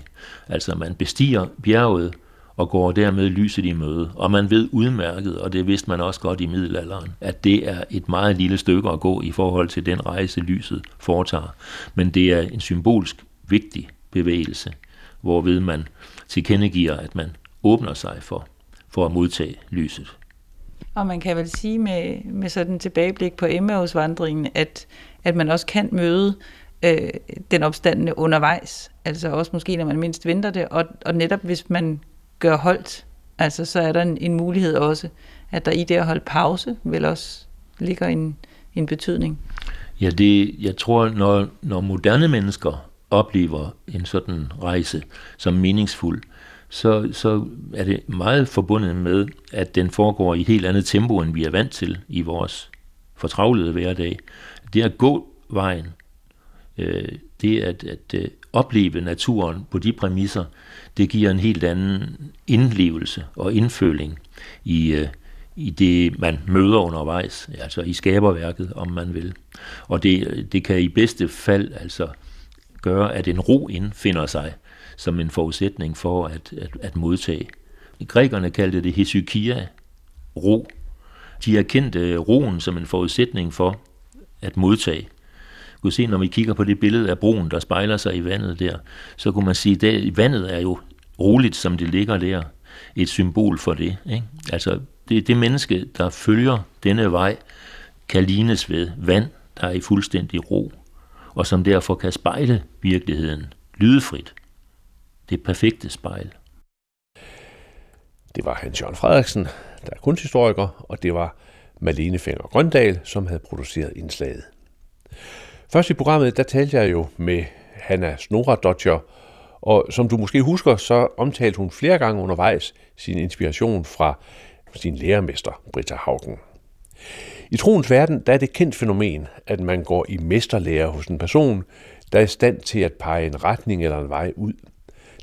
Altså man bestiger bjerget og går dermed lyset i møde. Og man ved udmærket, og det vidste man også godt i middelalderen, at det er et meget lille stykke at gå i forhold til den rejse, lyset foretager. Men det er en symbolsk vigtig bevægelse, hvorved man tilkendegiver, at man åbner sig for, for at modtage lyset. Og man kan vel sige med, med sådan tilbageblik på Emmaus-vandringen, at, at man også kan møde øh, den opstandende undervejs. Altså også måske, når man mindst venter det. Og, og netop hvis man gør holdt, altså så er der en, en mulighed også, at der i det at holde pause, vel også ligger en, en betydning. Ja, det, jeg tror, når, når moderne mennesker oplever en sådan rejse som meningsfuld, så, så er det meget forbundet med, at den foregår i et helt andet tempo, end vi er vant til i vores fortravlede hverdag. Det at gå vejen, øh, det at, at øh, opleve naturen på de præmisser, det giver en helt anden indlevelse og indføling i, øh, i det, man møder undervejs, altså i skaberværket, om man vil. Og det, det kan i bedste fald altså gøre, at en ro indfinder sig som en forudsætning for at, at, at modtage. Grækerne kaldte det hesykia, ro. De erkendte roen som en forudsætning for at modtage kunne se, når vi kigger på det billede af broen, der spejler sig i vandet der, så kunne man sige, at vandet er jo roligt, som det ligger der. Et symbol for det. Ikke? Altså, det, det menneske, der følger denne vej, kan lignes ved vand, der er i fuldstændig ro, og som derfor kan spejle virkeligheden lydefrit. Det perfekte spejl. Det var Hans Jørgen Frederiksen, der er kunsthistoriker, og det var Malene Fenger Grøndal, som havde produceret indslaget. Først i programmet, der talte jeg jo med Hanna Snoradotcher, og som du måske husker, så omtalte hun flere gange undervejs sin inspiration fra sin lærermester, Britta Haugen. I troens verden der er det kendt fænomen, at man går i mesterlærer hos en person, der er i stand til at pege en retning eller en vej ud.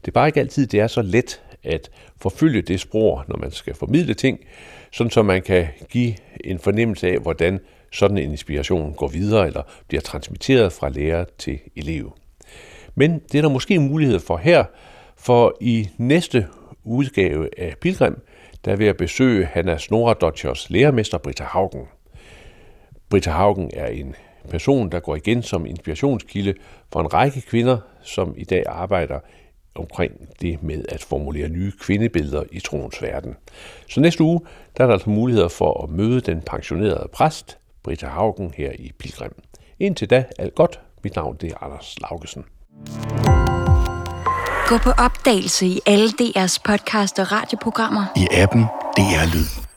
Det er bare ikke altid, det er så let at forfølge det spor, når man skal formidle ting, sådan så man kan give en fornemmelse af, hvordan sådan en inspiration går videre eller bliver transmitteret fra lærer til elev. Men det er der måske mulighed for her, for i næste udgave af Pilgrim, der vil jeg besøge Hanna Dodgers lærermester Britta Haugen. Britta Haugen er en person, der går igen som inspirationskilde for en række kvinder, som i dag arbejder omkring det med at formulere nye kvindebilleder i troens verden. Så næste uge, der er der altså muligheder for at møde den pensionerede præst, Britta Haugen, her i Pilgrim. Indtil da, alt godt. Mit navn det er Anders Laugesen. Gå på opdagelse i alle DR's podcast og radioprogrammer. I appen DR Lyd.